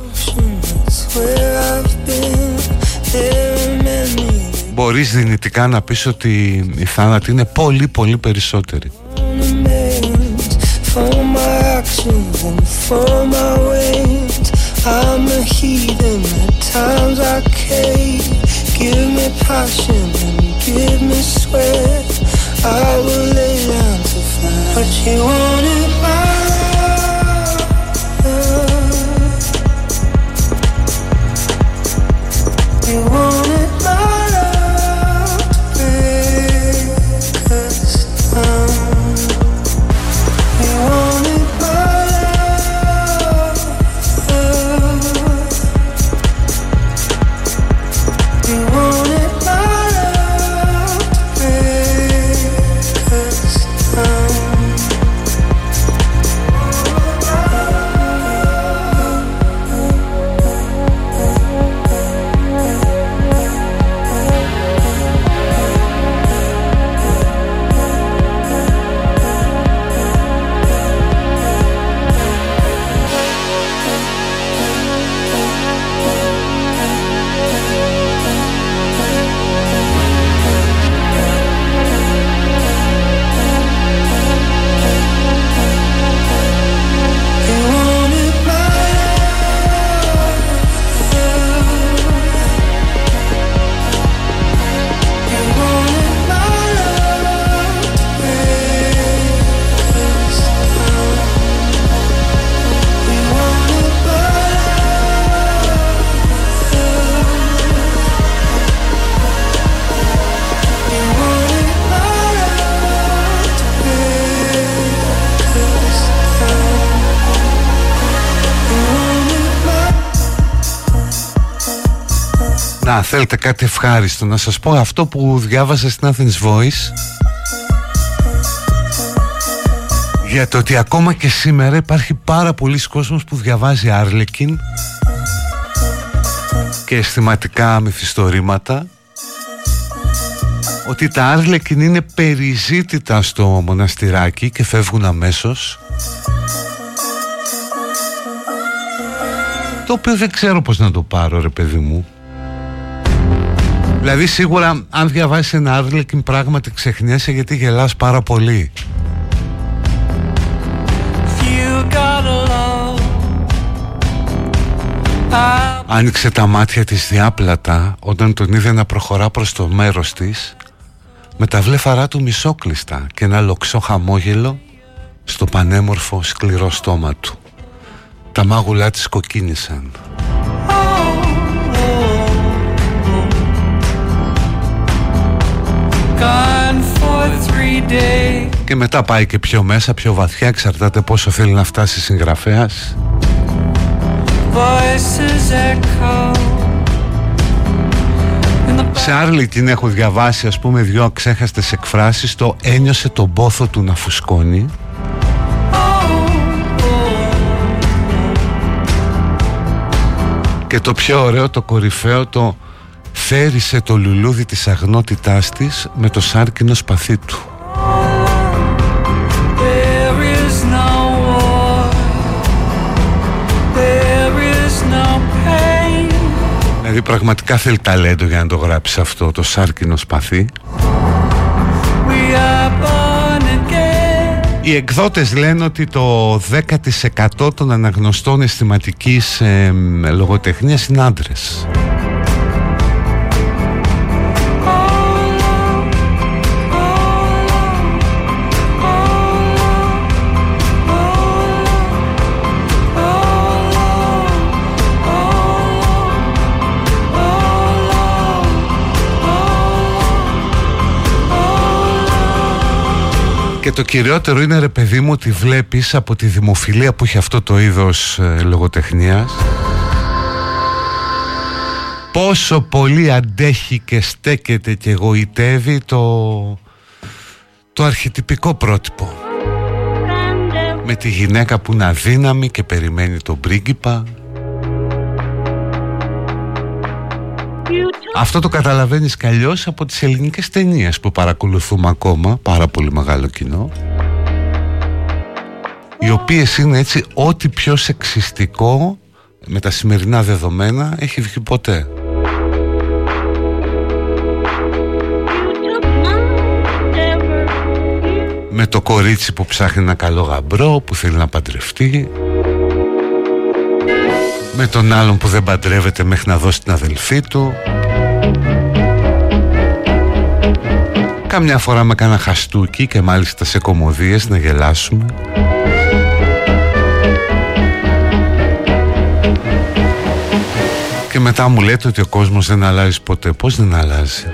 many μπορείς δυνητικά να πεις ότι οι θάνατοι είναι πολύ πολύ περισσότεροι. Amends for Να θέλετε κάτι ευχάριστο. Να σας πω αυτό που διάβασα στην Athens Voice για το ότι ακόμα και σήμερα υπάρχει πάρα πολλοί κόσμος που διαβάζει Άρλεκιν και αισθηματικά μυθιστορήματα ότι τα Άρλεκιν είναι περιζήτητα στο μοναστηράκι και φεύγουν αμέσως. Το οποίο δεν ξέρω πως να το πάρω ρε παιδί μου Δηλαδή σίγουρα αν διαβάσεις ένα Άρλεκιν πράγματι ξεχνιέσαι γιατί γελάς πάρα πολύ You got love. I Άνοιξε τα μάτια της διάπλατα όταν τον είδε να προχωρά προς το μέρος της με τα βλέφαρά του μισόκλειστα και ένα λοξό χαμόγελο στο πανέμορφο σκληρό στόμα του. Τα μάγουλά της κοκκίνησαν. Και μετά πάει και πιο μέσα, πιο βαθιά, εξαρτάται πόσο θέλει να φτάσει συγγραφέας. Voices echo. In the Σε Άρλικιν έχω διαβάσει ας πούμε δυο αξέχαστες εκφράσεις. Το ένιωσε τον πόθο του να φουσκώνει. Και το πιο ωραίο, το κορυφαίο, το θέρισε το λουλούδι της αγνότητάς της με το σάρκινο σπαθί του. There is no war. There is no pain. Δηλαδή πραγματικά θέλει ταλέντο για να το γράψει αυτό το σάρκινο σπαθί. We are born again. Οι εκδότες λένε ότι το 10% των αναγνωστών αισθηματικής ε, λογοτεχνίας είναι άντρες. Και το κυριότερο είναι ρε παιδί μου ότι βλέπεις από τη δημοφιλία που έχει αυτό το είδος ε, λογοτεχνίας πόσο πολύ αντέχει και στέκεται και γοητεύει το, το αρχιτυπικό πρότυπο. Με τη γυναίκα που είναι αδύναμη και περιμένει τον πρίγκιπα Αυτό το καταλαβαίνεις κι αλλιώς από τις ελληνικές ταινίες που παρακολουθούμε ακόμα πάρα πολύ μεγάλο κοινό οι οποίες είναι έτσι ό,τι πιο σεξιστικό με τα σημερινά δεδομένα έχει βγει ποτέ. Με το κορίτσι που ψάχνει ένα καλό γαμπρό που θέλει να παντρευτεί Με τον άλλον που δεν παντρεύεται μέχρι να δώσει την αδελφή του Καμιά φορά με κάνα χαστούκι και μάλιστα σε κομμωδίες να γελάσουμε. Και μετά μου λέτε ότι ο κόσμος δεν αλλάζει ποτέ. Πώς δεν αλλάζει;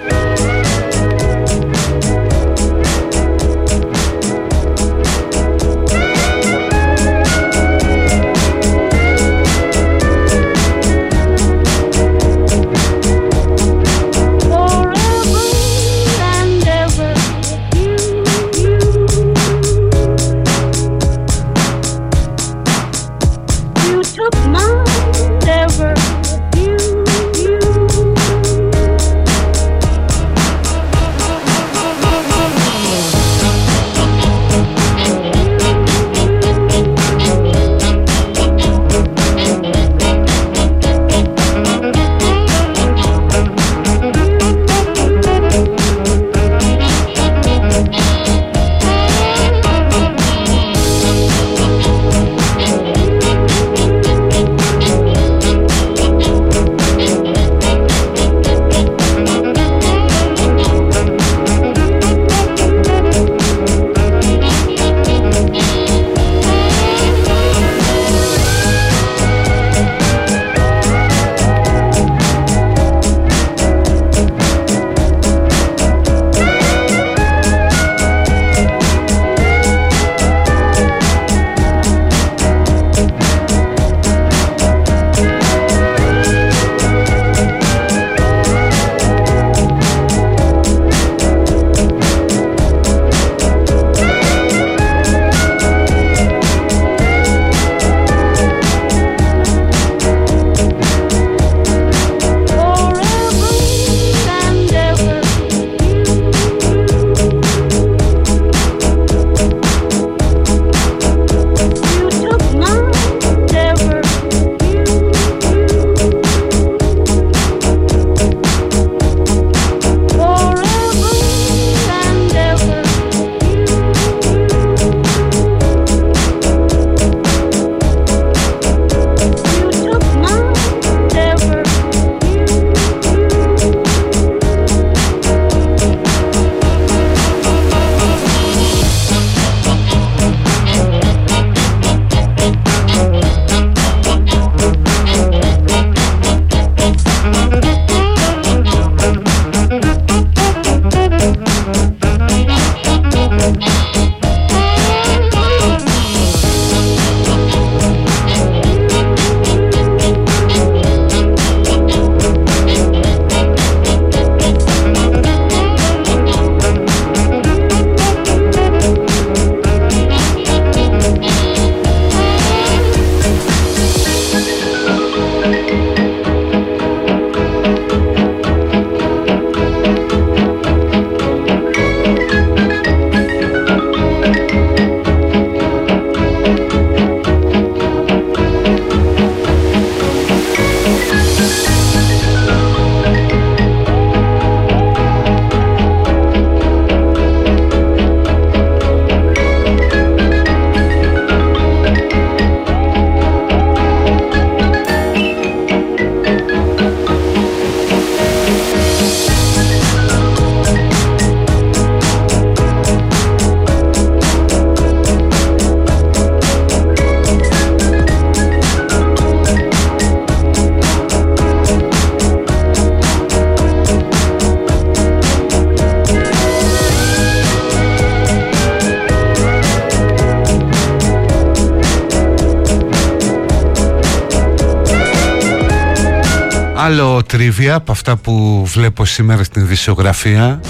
Άλλο τρίβια από αυτά που βλέπω σήμερα στην δισογραφία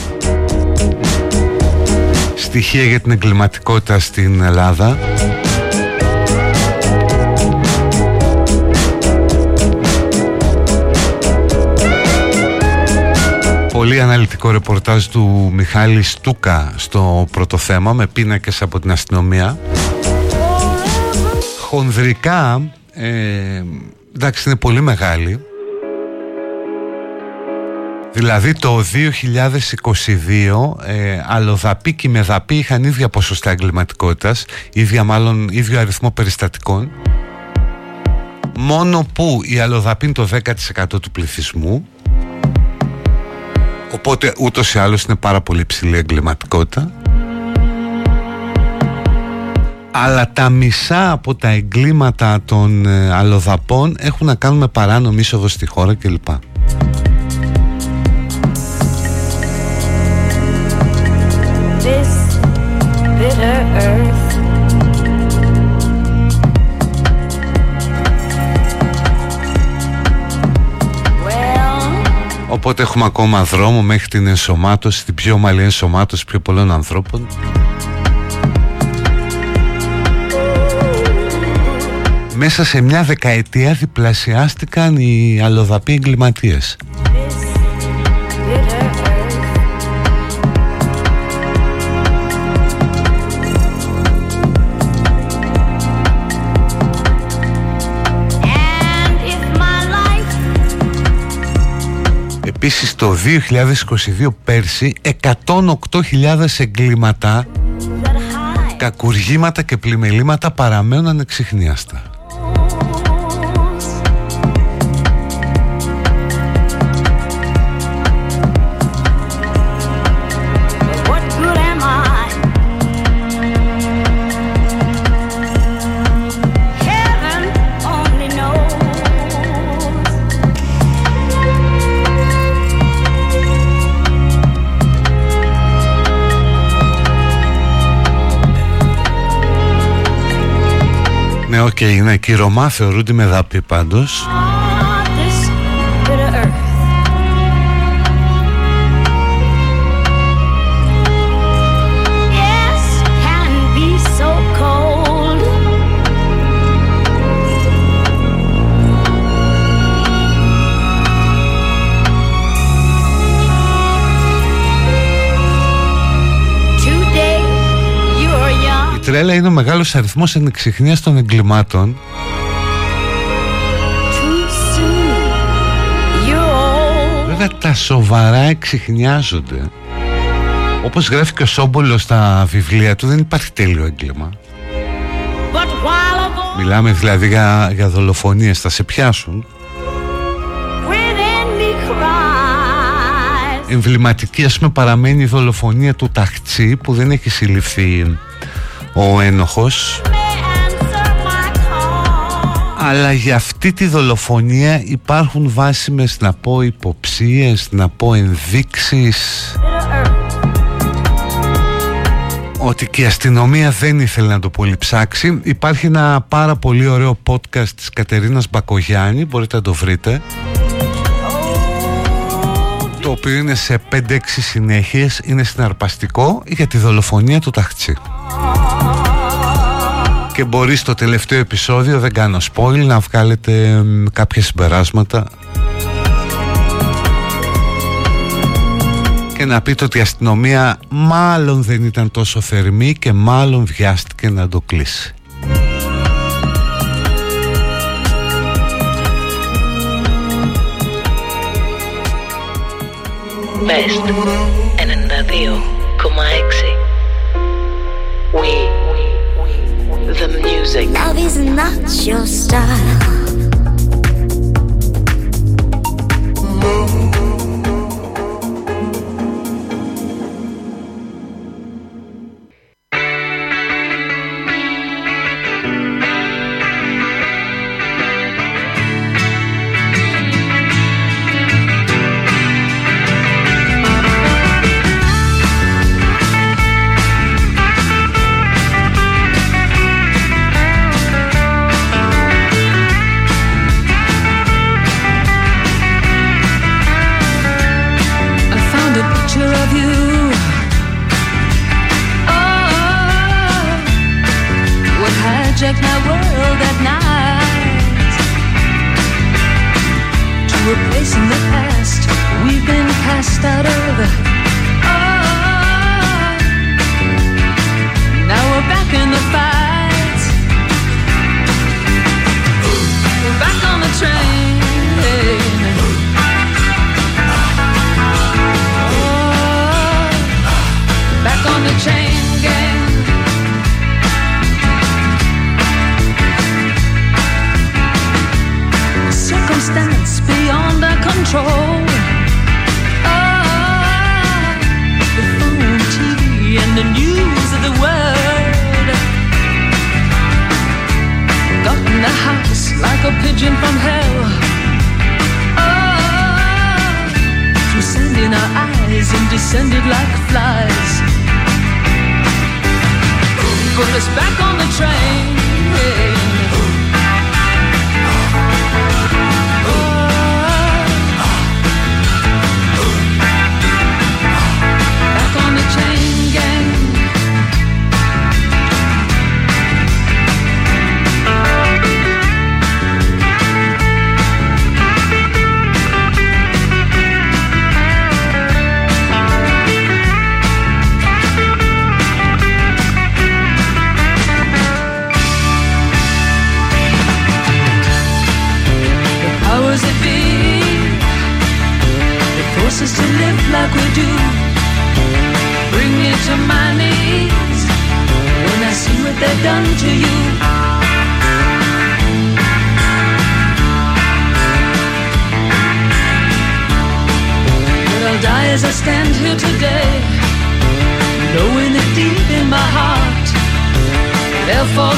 Στοιχεία για την εγκληματικότητα στην Ελλάδα. Πολύ αναλυτικό ρεπορτάζ του Μιχάλη Στούκα στο πρώτο θέμα με πίνακες από την αστυνομία. Χονδρικά, ε, εντάξει είναι πολύ μεγάλη Δηλαδή το 2022 ε, αλλοδαπή και μεδαπή είχαν ίδια ποσοστά εγκληματικότητας, ίδια μάλλον ίδιο αριθμό περιστατικών. Μόνο που η αλλοδαπή είναι το 10% του πληθυσμού. Οπότε ούτως ή άλλως είναι πάρα πολύ ψηλή εγκληματικότητα. Αλλά τα μισά από τα εγκλήματα των ε, αλλοδαπών έχουν να κάνουν με παράνομη είσοδο στη χώρα κλπ. This bitter earth. Well, Οπότε έχουμε ακόμα δρόμο μέχρι την ενσωμάτωση, την πιο ομαλή ενσωμάτωση πιο πολλών ανθρώπων. Μέσα σε μια δεκαετία διπλασιάστηκαν οι αλλοδαποί εγκληματίες. Επίσης το 2022 πέρσι 108.000 εγκλήματα, κακουργήματα και πλημελήματα παραμένουν ανεξιχνίαστα. Ναι, οκ, ναι, και οι Ρωμά θεωρούνται με δάπη πάντως. Young. Η τρέλα είναι ο μεγάλος αριθμός ανεξιχνίας των εγκλημάτων Too soon you're old. Βέβαια τα σοβαρά εξηχνιάζονται Όπως γράφει και ο Σόμπολος στα βιβλία του δεν υπάρχει τέλειο έγκλημα But while a voice Μιλάμε δηλαδή για, για δολοφονίες Θα σε πιάσουν within me cries. Εμβληματική ας πούμε παραμένει η δολοφονία του Ταχτσί Που δεν έχει συλληφθεί ο ένοχος Answer my call. Αλλά για αυτή τη δολοφονία υπάρχουν βάσιμες να πω υποψίες, να πω ενδείξεις Bitter earth. ότι και η αστυνομία δεν ήθελε να το πολύ ψάξει. Υπάρχει ένα πάρα πολύ ωραίο podcast της Κατερίνας Μπακογιάννη, μπορείτε να το βρείτε. Το οποίο είναι σε 5-6 συνέχειες, είναι συναρπαστικό για τη δολοφονία του Ταχτσί. Και μπορεί στο τελευταίο επεισόδιο, δεν κάνω spoil, να βγάλετε μ, κάποια συμπεράσματα. Και να πείτε ότι η αστυνομία μάλλον δεν ήταν τόσο θερμή και μάλλον βιάστηκε να το κλείσει. Best. 92,6 We The music Love is not your style.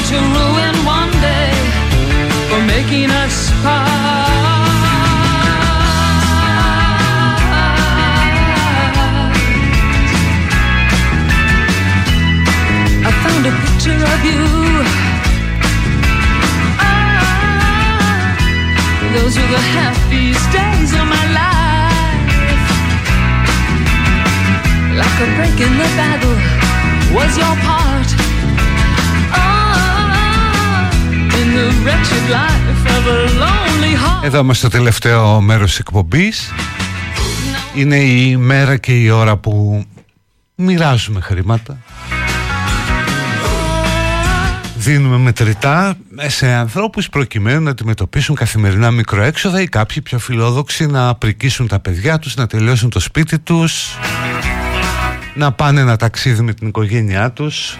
To ruin one day for making us Εδώ είμαστε στο τελευταίο μέρος της εκπομπής. Είναι η μέρα και η ώρα που μοιράζουμε χρήματα. Δίνουμε μετρητά σε ανθρώπους προκειμένου να αντιμετωπίσουν καθημερινά μικροέξοδα ή κάποιοι πιο φιλόδοξοι να πρικίσουν τα παιδιά τους, να τελειώσουν το σπίτι τους να πάνε ένα ταξίδι με την οικογένειά τους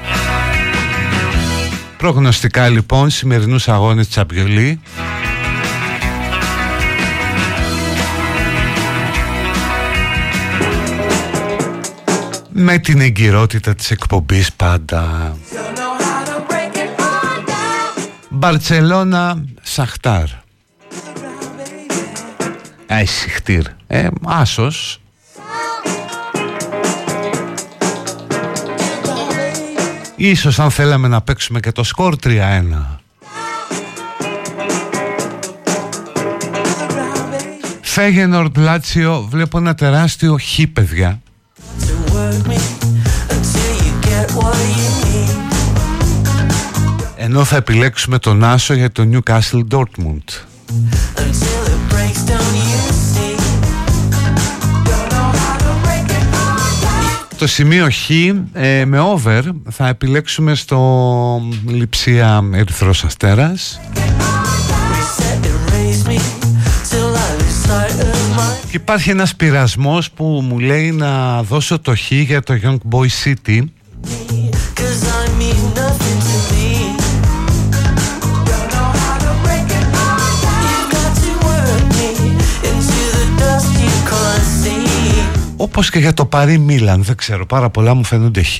Προγνωστικά λοιπόν σημερινούς αγώνες Τσαμπιολί με την εγκυρότητα της εκπομπής πάντα. Μπαρτσελώνα Σαχτάρ. Αϊσυχτήρ. Ε, άσος. Ίσως αν θέλαμε να παίξουμε και το σκορ 3-1. Φέγενορντ Λάτσιο βλέπω ένα τεράστιο χ παιδιά ενώ θα επιλέξουμε τον Άσο για το Newcastle Dortmund Το σημείο Χ ε, με over θα επιλέξουμε στο Λιψία Ερυθρός Αστέρας. Και υπάρχει ένας πειρασμός που μου λέει να δώσω το Χ για το Young Boy City Όπως και για το Παρί Μίλαν Δεν ξέρω πάρα πολλά μου φαίνονται χ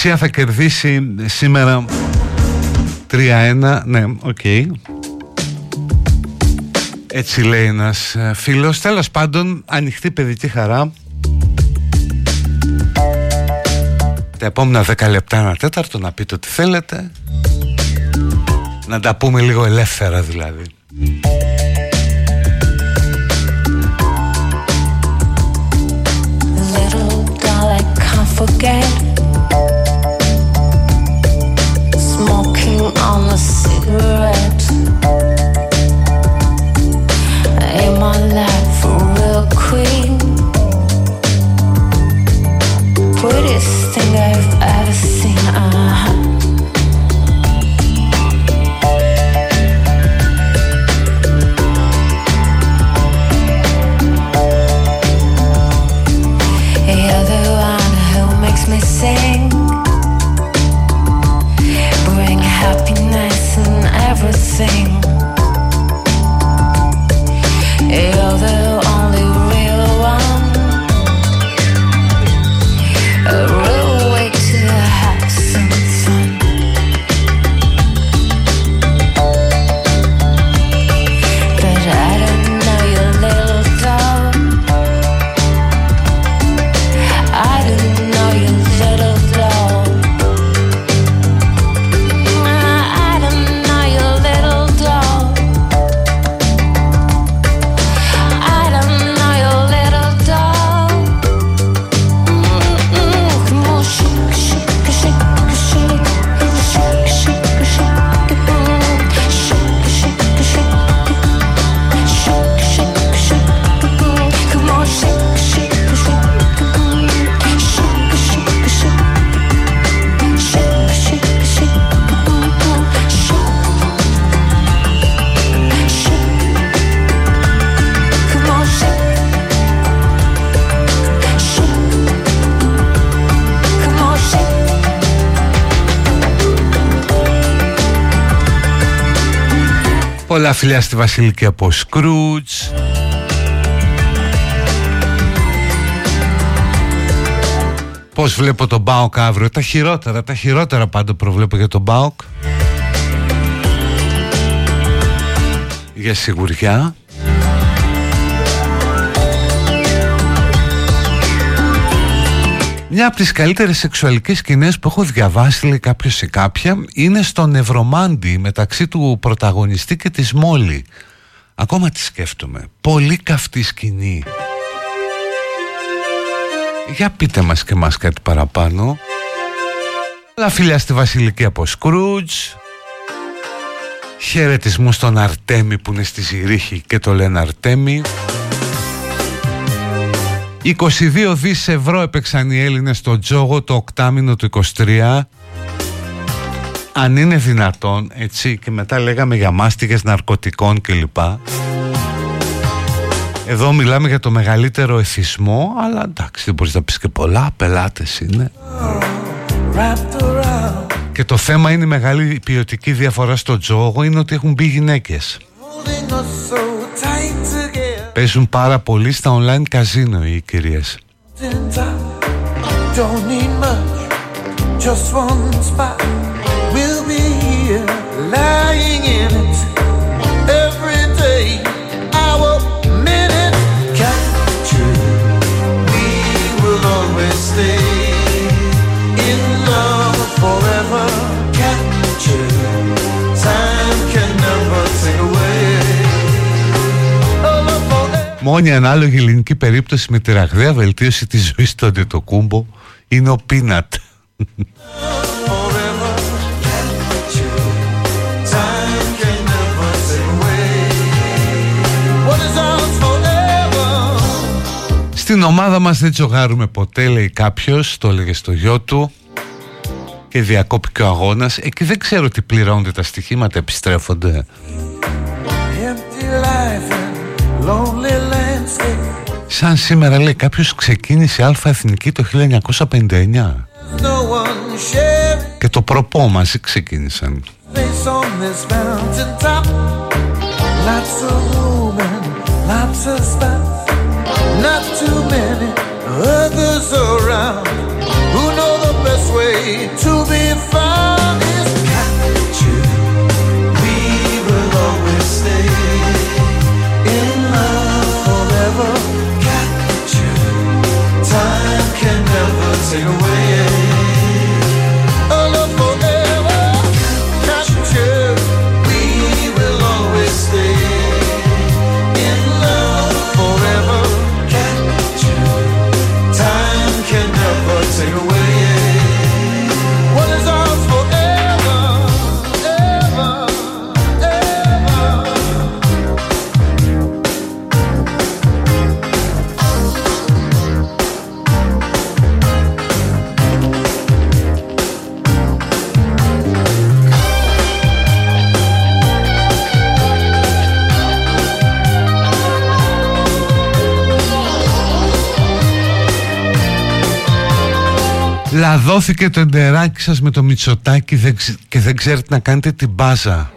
Η Λειψία θα κερδίσει σήμερα 3-1. Ναι, οκ. Έτσι λέει ένας ε, φίλος. Τέλος πάντων, ανοιχτή παιδική χαρά. Τα επόμενα 10 λεπτά, ένα τέταρτο, να πείτε ό,τι θέλετε. Να τα πούμε λίγο ελεύθερα δηλαδή. Prettiest thing I've ever seen. Uh-huh. Φιλιά στη Βασιλική από Σκρούτς Πώς βλέπω τον Μπάοκ αύριο; Τα χειρότερα, τα χειρότερα πάντα προβλέπω για τον Μπάοκ. Για σιγουριά Μια από τις καλύτερες σεξουαλικές σκηνές που έχω διαβάσει λέει κάποιος ή κάποια είναι στο Νευρομάντι μεταξύ του πρωταγωνιστή και της Μόλι. Ακόμα τη σκέφτομαι. Πολύ καυτή σκηνή. Για πείτε μας και μας κάτι παραπάνω. Αλλά φίλια στη Βασιλική από Σκρούτζ. Χαιρετισμού στον Αρτέμι που είναι στη Ζηρίχη και το λένε Αρτέμι. 22 δις ευρώ έπαιξαν οι Έλληνες στο τζόγο το οκτάμινο του 23 αν είναι δυνατόν έτσι και μετά λέγαμε για μάστιγες ναρκωτικών κλπ. Εδώ μιλάμε για το μεγαλύτερο εθισμό αλλά εντάξει δεν μπορείς να πεις και πολλά πελάτες είναι. Και το θέμα είναι η μεγάλη ποιοτική διαφορά στο τζόγο είναι ότι έχουν μπει γυναίκες Πέσουν πάρα πολύ στα online καζίνο οι κυρίες. Μόνη ανάλογη ελληνική περίπτωση με τη ραγδαία βελτίωση της ζωής του Αντιτοκούμπο είναι ο Πίνατ. Time can never take away what is ours forever. Στην ομάδα μας δεν τζογάρουμε ποτέ λέει κάποιος, το έλεγε στο γιο του και διακόπηκε ο αγώνας. Εκεί δεν ξέρω τι πληρώνονται τα στοιχήματα, επιστρέφονται. Σαν σήμερα λέει κάποιος ξεκίνησε άλφα εθνική το 1959 και το προπόμα μαζί ξεκίνησαν. sing away. Λαδώθηκε το εντεράκι σας με το μυτσοτάκι δεν ξε- και δεν ξέρετε να κάνετε την μπάζα.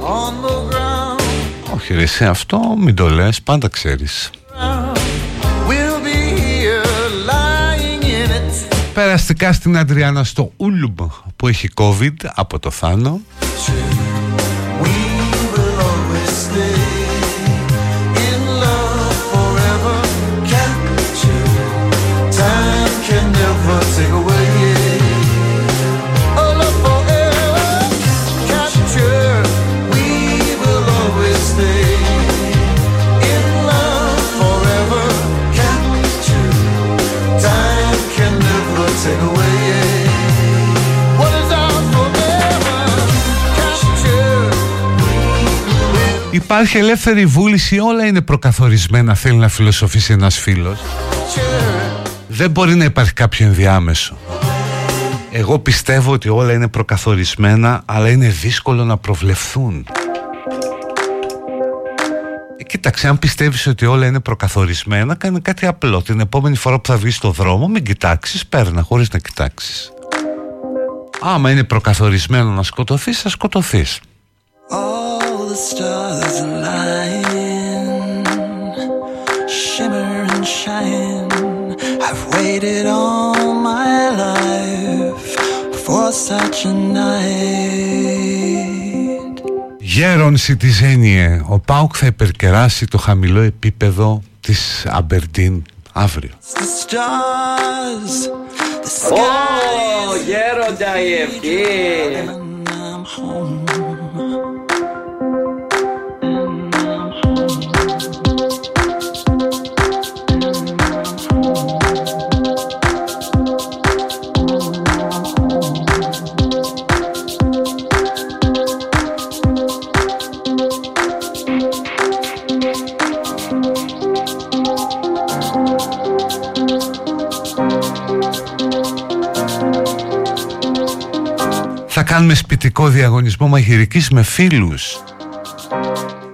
On the ground, Όχι ρε, σε αυτό μην το λες, πάντα ξέρεις. we'll be here lying in it. Περαστικά στην Αντριάννα στο Ούλμπ που έχει COVID από το Θάνο. We will Υπάρχει ελεύθερη βούληση, όλα είναι προκαθορισμένα, θέλει να φιλοσοφήσει ένας φίλος. Δεν μπορεί να υπάρχει κάποιο ενδιάμεσο. Εγώ πιστεύω ότι όλα είναι προκαθορισμένα, αλλά είναι δύσκολο να προβλεφθούν. Ε, κοίταξε, αν πιστεύεις ότι όλα είναι προκαθορισμένα, κάνε κάτι απλό. Την επόμενη φορά που θα βγεις στο δρόμο, μην κοιτάξεις, παίρνα χωρίς να κοιτάξεις. Άμα είναι προκαθορισμένο να σκοτωθείς, θα σκοτωθείς. All the stars align, shimmer and shine. I've waited all my life for such a night. Γέρον Σιτιζένιε, ο Πάουκ θα υπερκεράσει το χαμηλό επίπεδο της Αμπερντίν αύριο. The stars, the sky Ω, γέροντα η ευχή. Κάνουμε σπιτικό διαγωνισμό μαγειρικής με φίλους.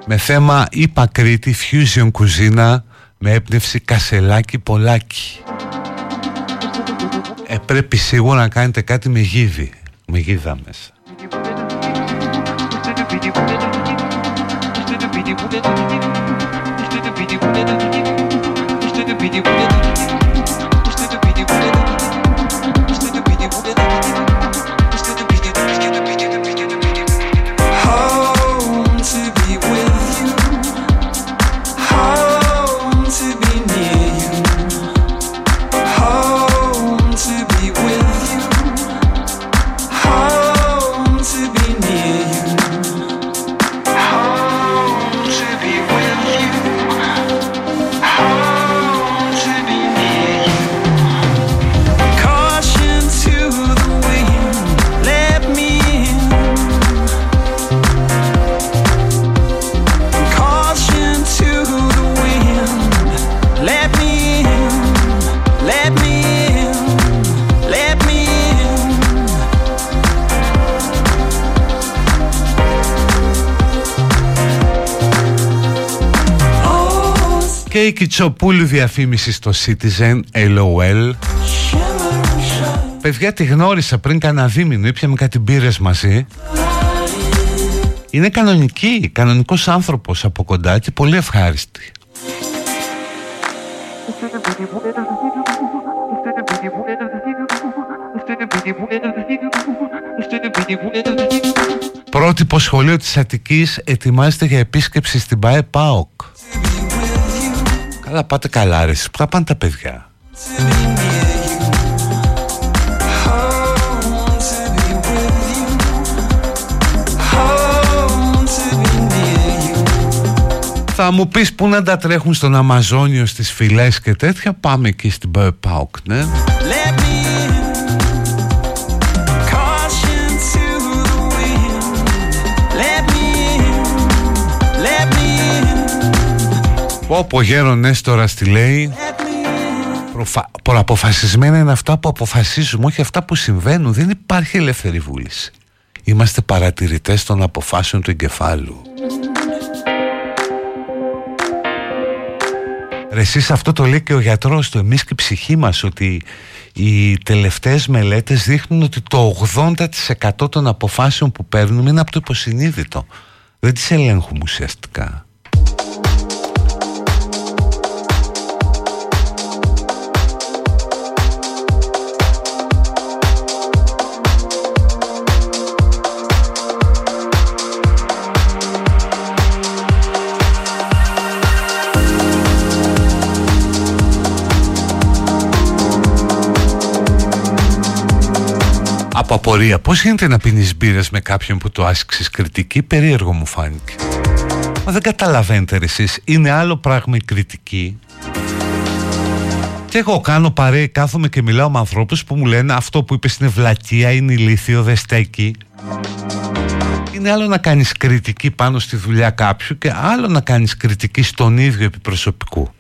Με θέμα Ήπα Κρήτη Fusion κουζίνα με έπνευση κασελάκι πολλάκι. Ε, πρέπει σίγουρα να κάνετε κάτι με γίδι. Με γίδα μέσα. Κιτσοπούλου διαφήμιση στο Citizen LOL. shimmer and shine. Παιδιά τη γνώρισα πριν κανένα δίμηνο, ήπιαμε κάτι μπύρες μαζί. Είναι κανονική, κανονικός άνθρωπος από κοντά και πολύ ευχάριστη. Πρότυπο σχολείο της Αττικής ετοιμάζεται για επίσκεψη στην ΠΑΕ ΠΑΟΚ. Αλλά πάτε καλά ρε Πού θα πάνε τα παιδιά; Θα μου πεις που να τα τρέχουν στον Αμαζόνιο στις φυλές και τέτοια Πάμε εκεί στην Πάοκ ναι. Me in. Πω πω γέρο Νέστορας τι λέει. Προφα... Προαποφασισμένα είναι αυτά που αποφασίζουμε Όχι αυτά που συμβαίνουν. Δεν υπάρχει ελεύθερη βούληση. Είμαστε παρατηρητές των αποφάσεων του εγκεφάλου. Ρε εσείς αυτό το λέει και ο γιατρός του. Εμείς και η ψυχή μας Ότι οι τελευταίες μελέτες δείχνουν Ότι το 80% των αποφάσεων που παίρνουμε Είναι από το υποσυνείδητο. Δεν τις ελέγχουμε ουσιαστικά Από απορία, πώς γίνεται να πίνεις μπύρες με κάποιον που το άσκησες κριτική, περίεργο μου φάνηκε. Μα δεν καταλαβαίνετε ρε εσείς, είναι άλλο πράγμα η κριτική. Και εγώ κάνω παρέα, κάθομαι και μιλάω με ανθρώπους που μου λένε αυτό που είπες είναι βλακεία, είναι ηλίθιο, δεν στέκει. Είναι άλλο να κάνεις κριτική πάνω στη δουλειά κάποιου και άλλο να κάνεις κριτική στον ίδιο επιπροσωπικού.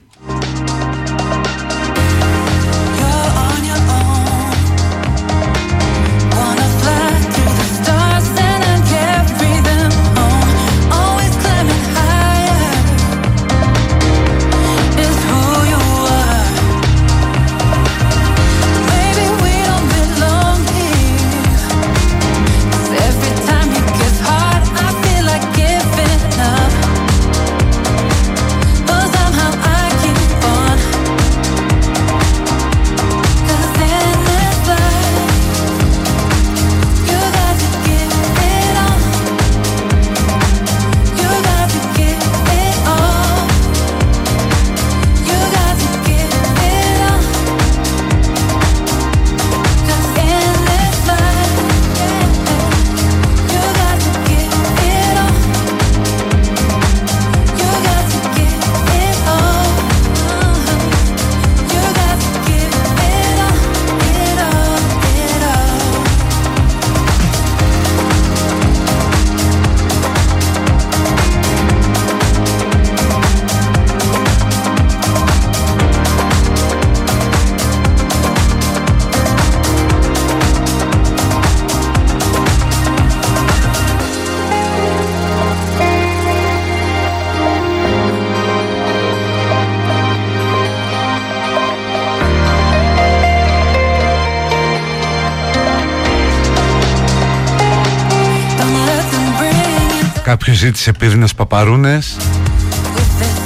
Ζήτησε πύρινες παπαρούνες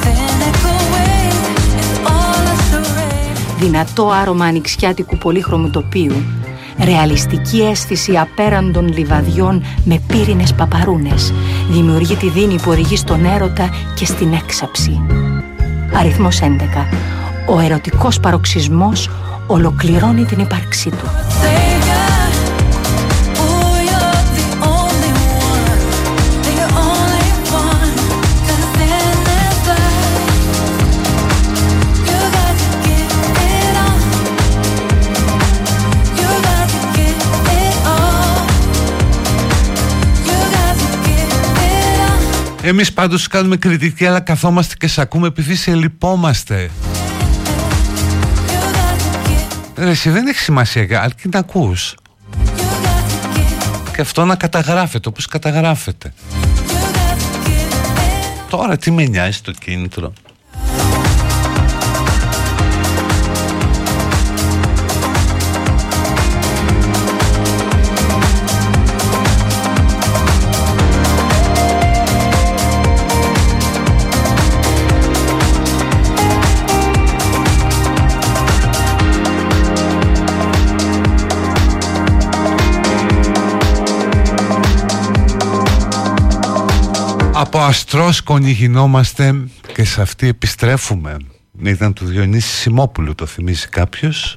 cynical way. It's all a charade. δυνατό άρωμα ανοιξιάτικου πολύχρωμου τοπίου, ρεαλιστική αίσθηση απέραντων λιβαδιών με πύρινες παπαρούνες, δημιουργεί τη δίνη που οδηγεί στον έρωτα και στην έξαψη. Αριθμός 11. Ο ερωτικός παροξισμός ολοκληρώνει την ύπαρξή του. Εμείς πάντως κάνουμε κριτική αλλά καθόμαστε και σ' ακούμε επειδή σε λυπόμαστε. Ρε εσύ δεν έχεις σημασία αρκεί να ακούς. Και αυτό να καταγράφεται όπως καταγράφεται. Τώρα τι με νοιάζει το κίνητρο; Αστρός γινόμαστε και σε αυτή επιστρέφουμε. Ήταν του Διονύση Σιμόπουλου, το θυμίζει κάποιος;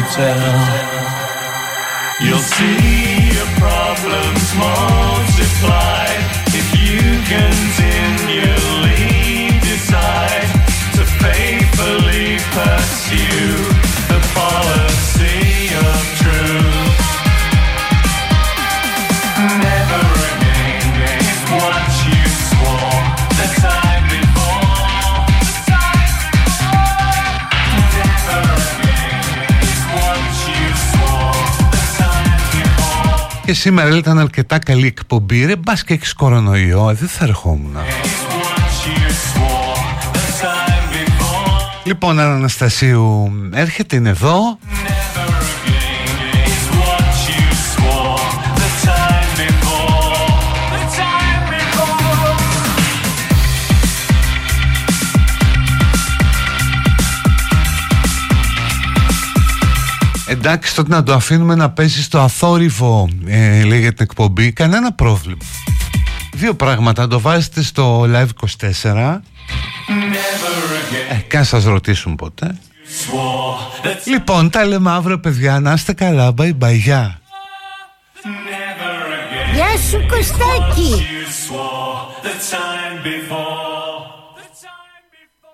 to tell. You'll see. σήμερα ήταν αρκετά καλή εκπομπή. Ρε μπας και έχεις κορονοϊό, ε, δεν θα ερχόμουν. Λοιπόν, Αναστασίου, έρχεται, είναι εδώ. εντάξει τότε να το αφήνουμε να πέσει στο αθόρυβο ε, λέγεται εκπομπή. Κανένα πρόβλημα. Δύο πράγματα το βάζετε στο live 24 ε, καν σας ρωτήσουν ποτέ. Λοιπόν τα λέμε αύριο παιδιά. Να είστε καλά. Bye bye. Γεια. Σου κωστάκι!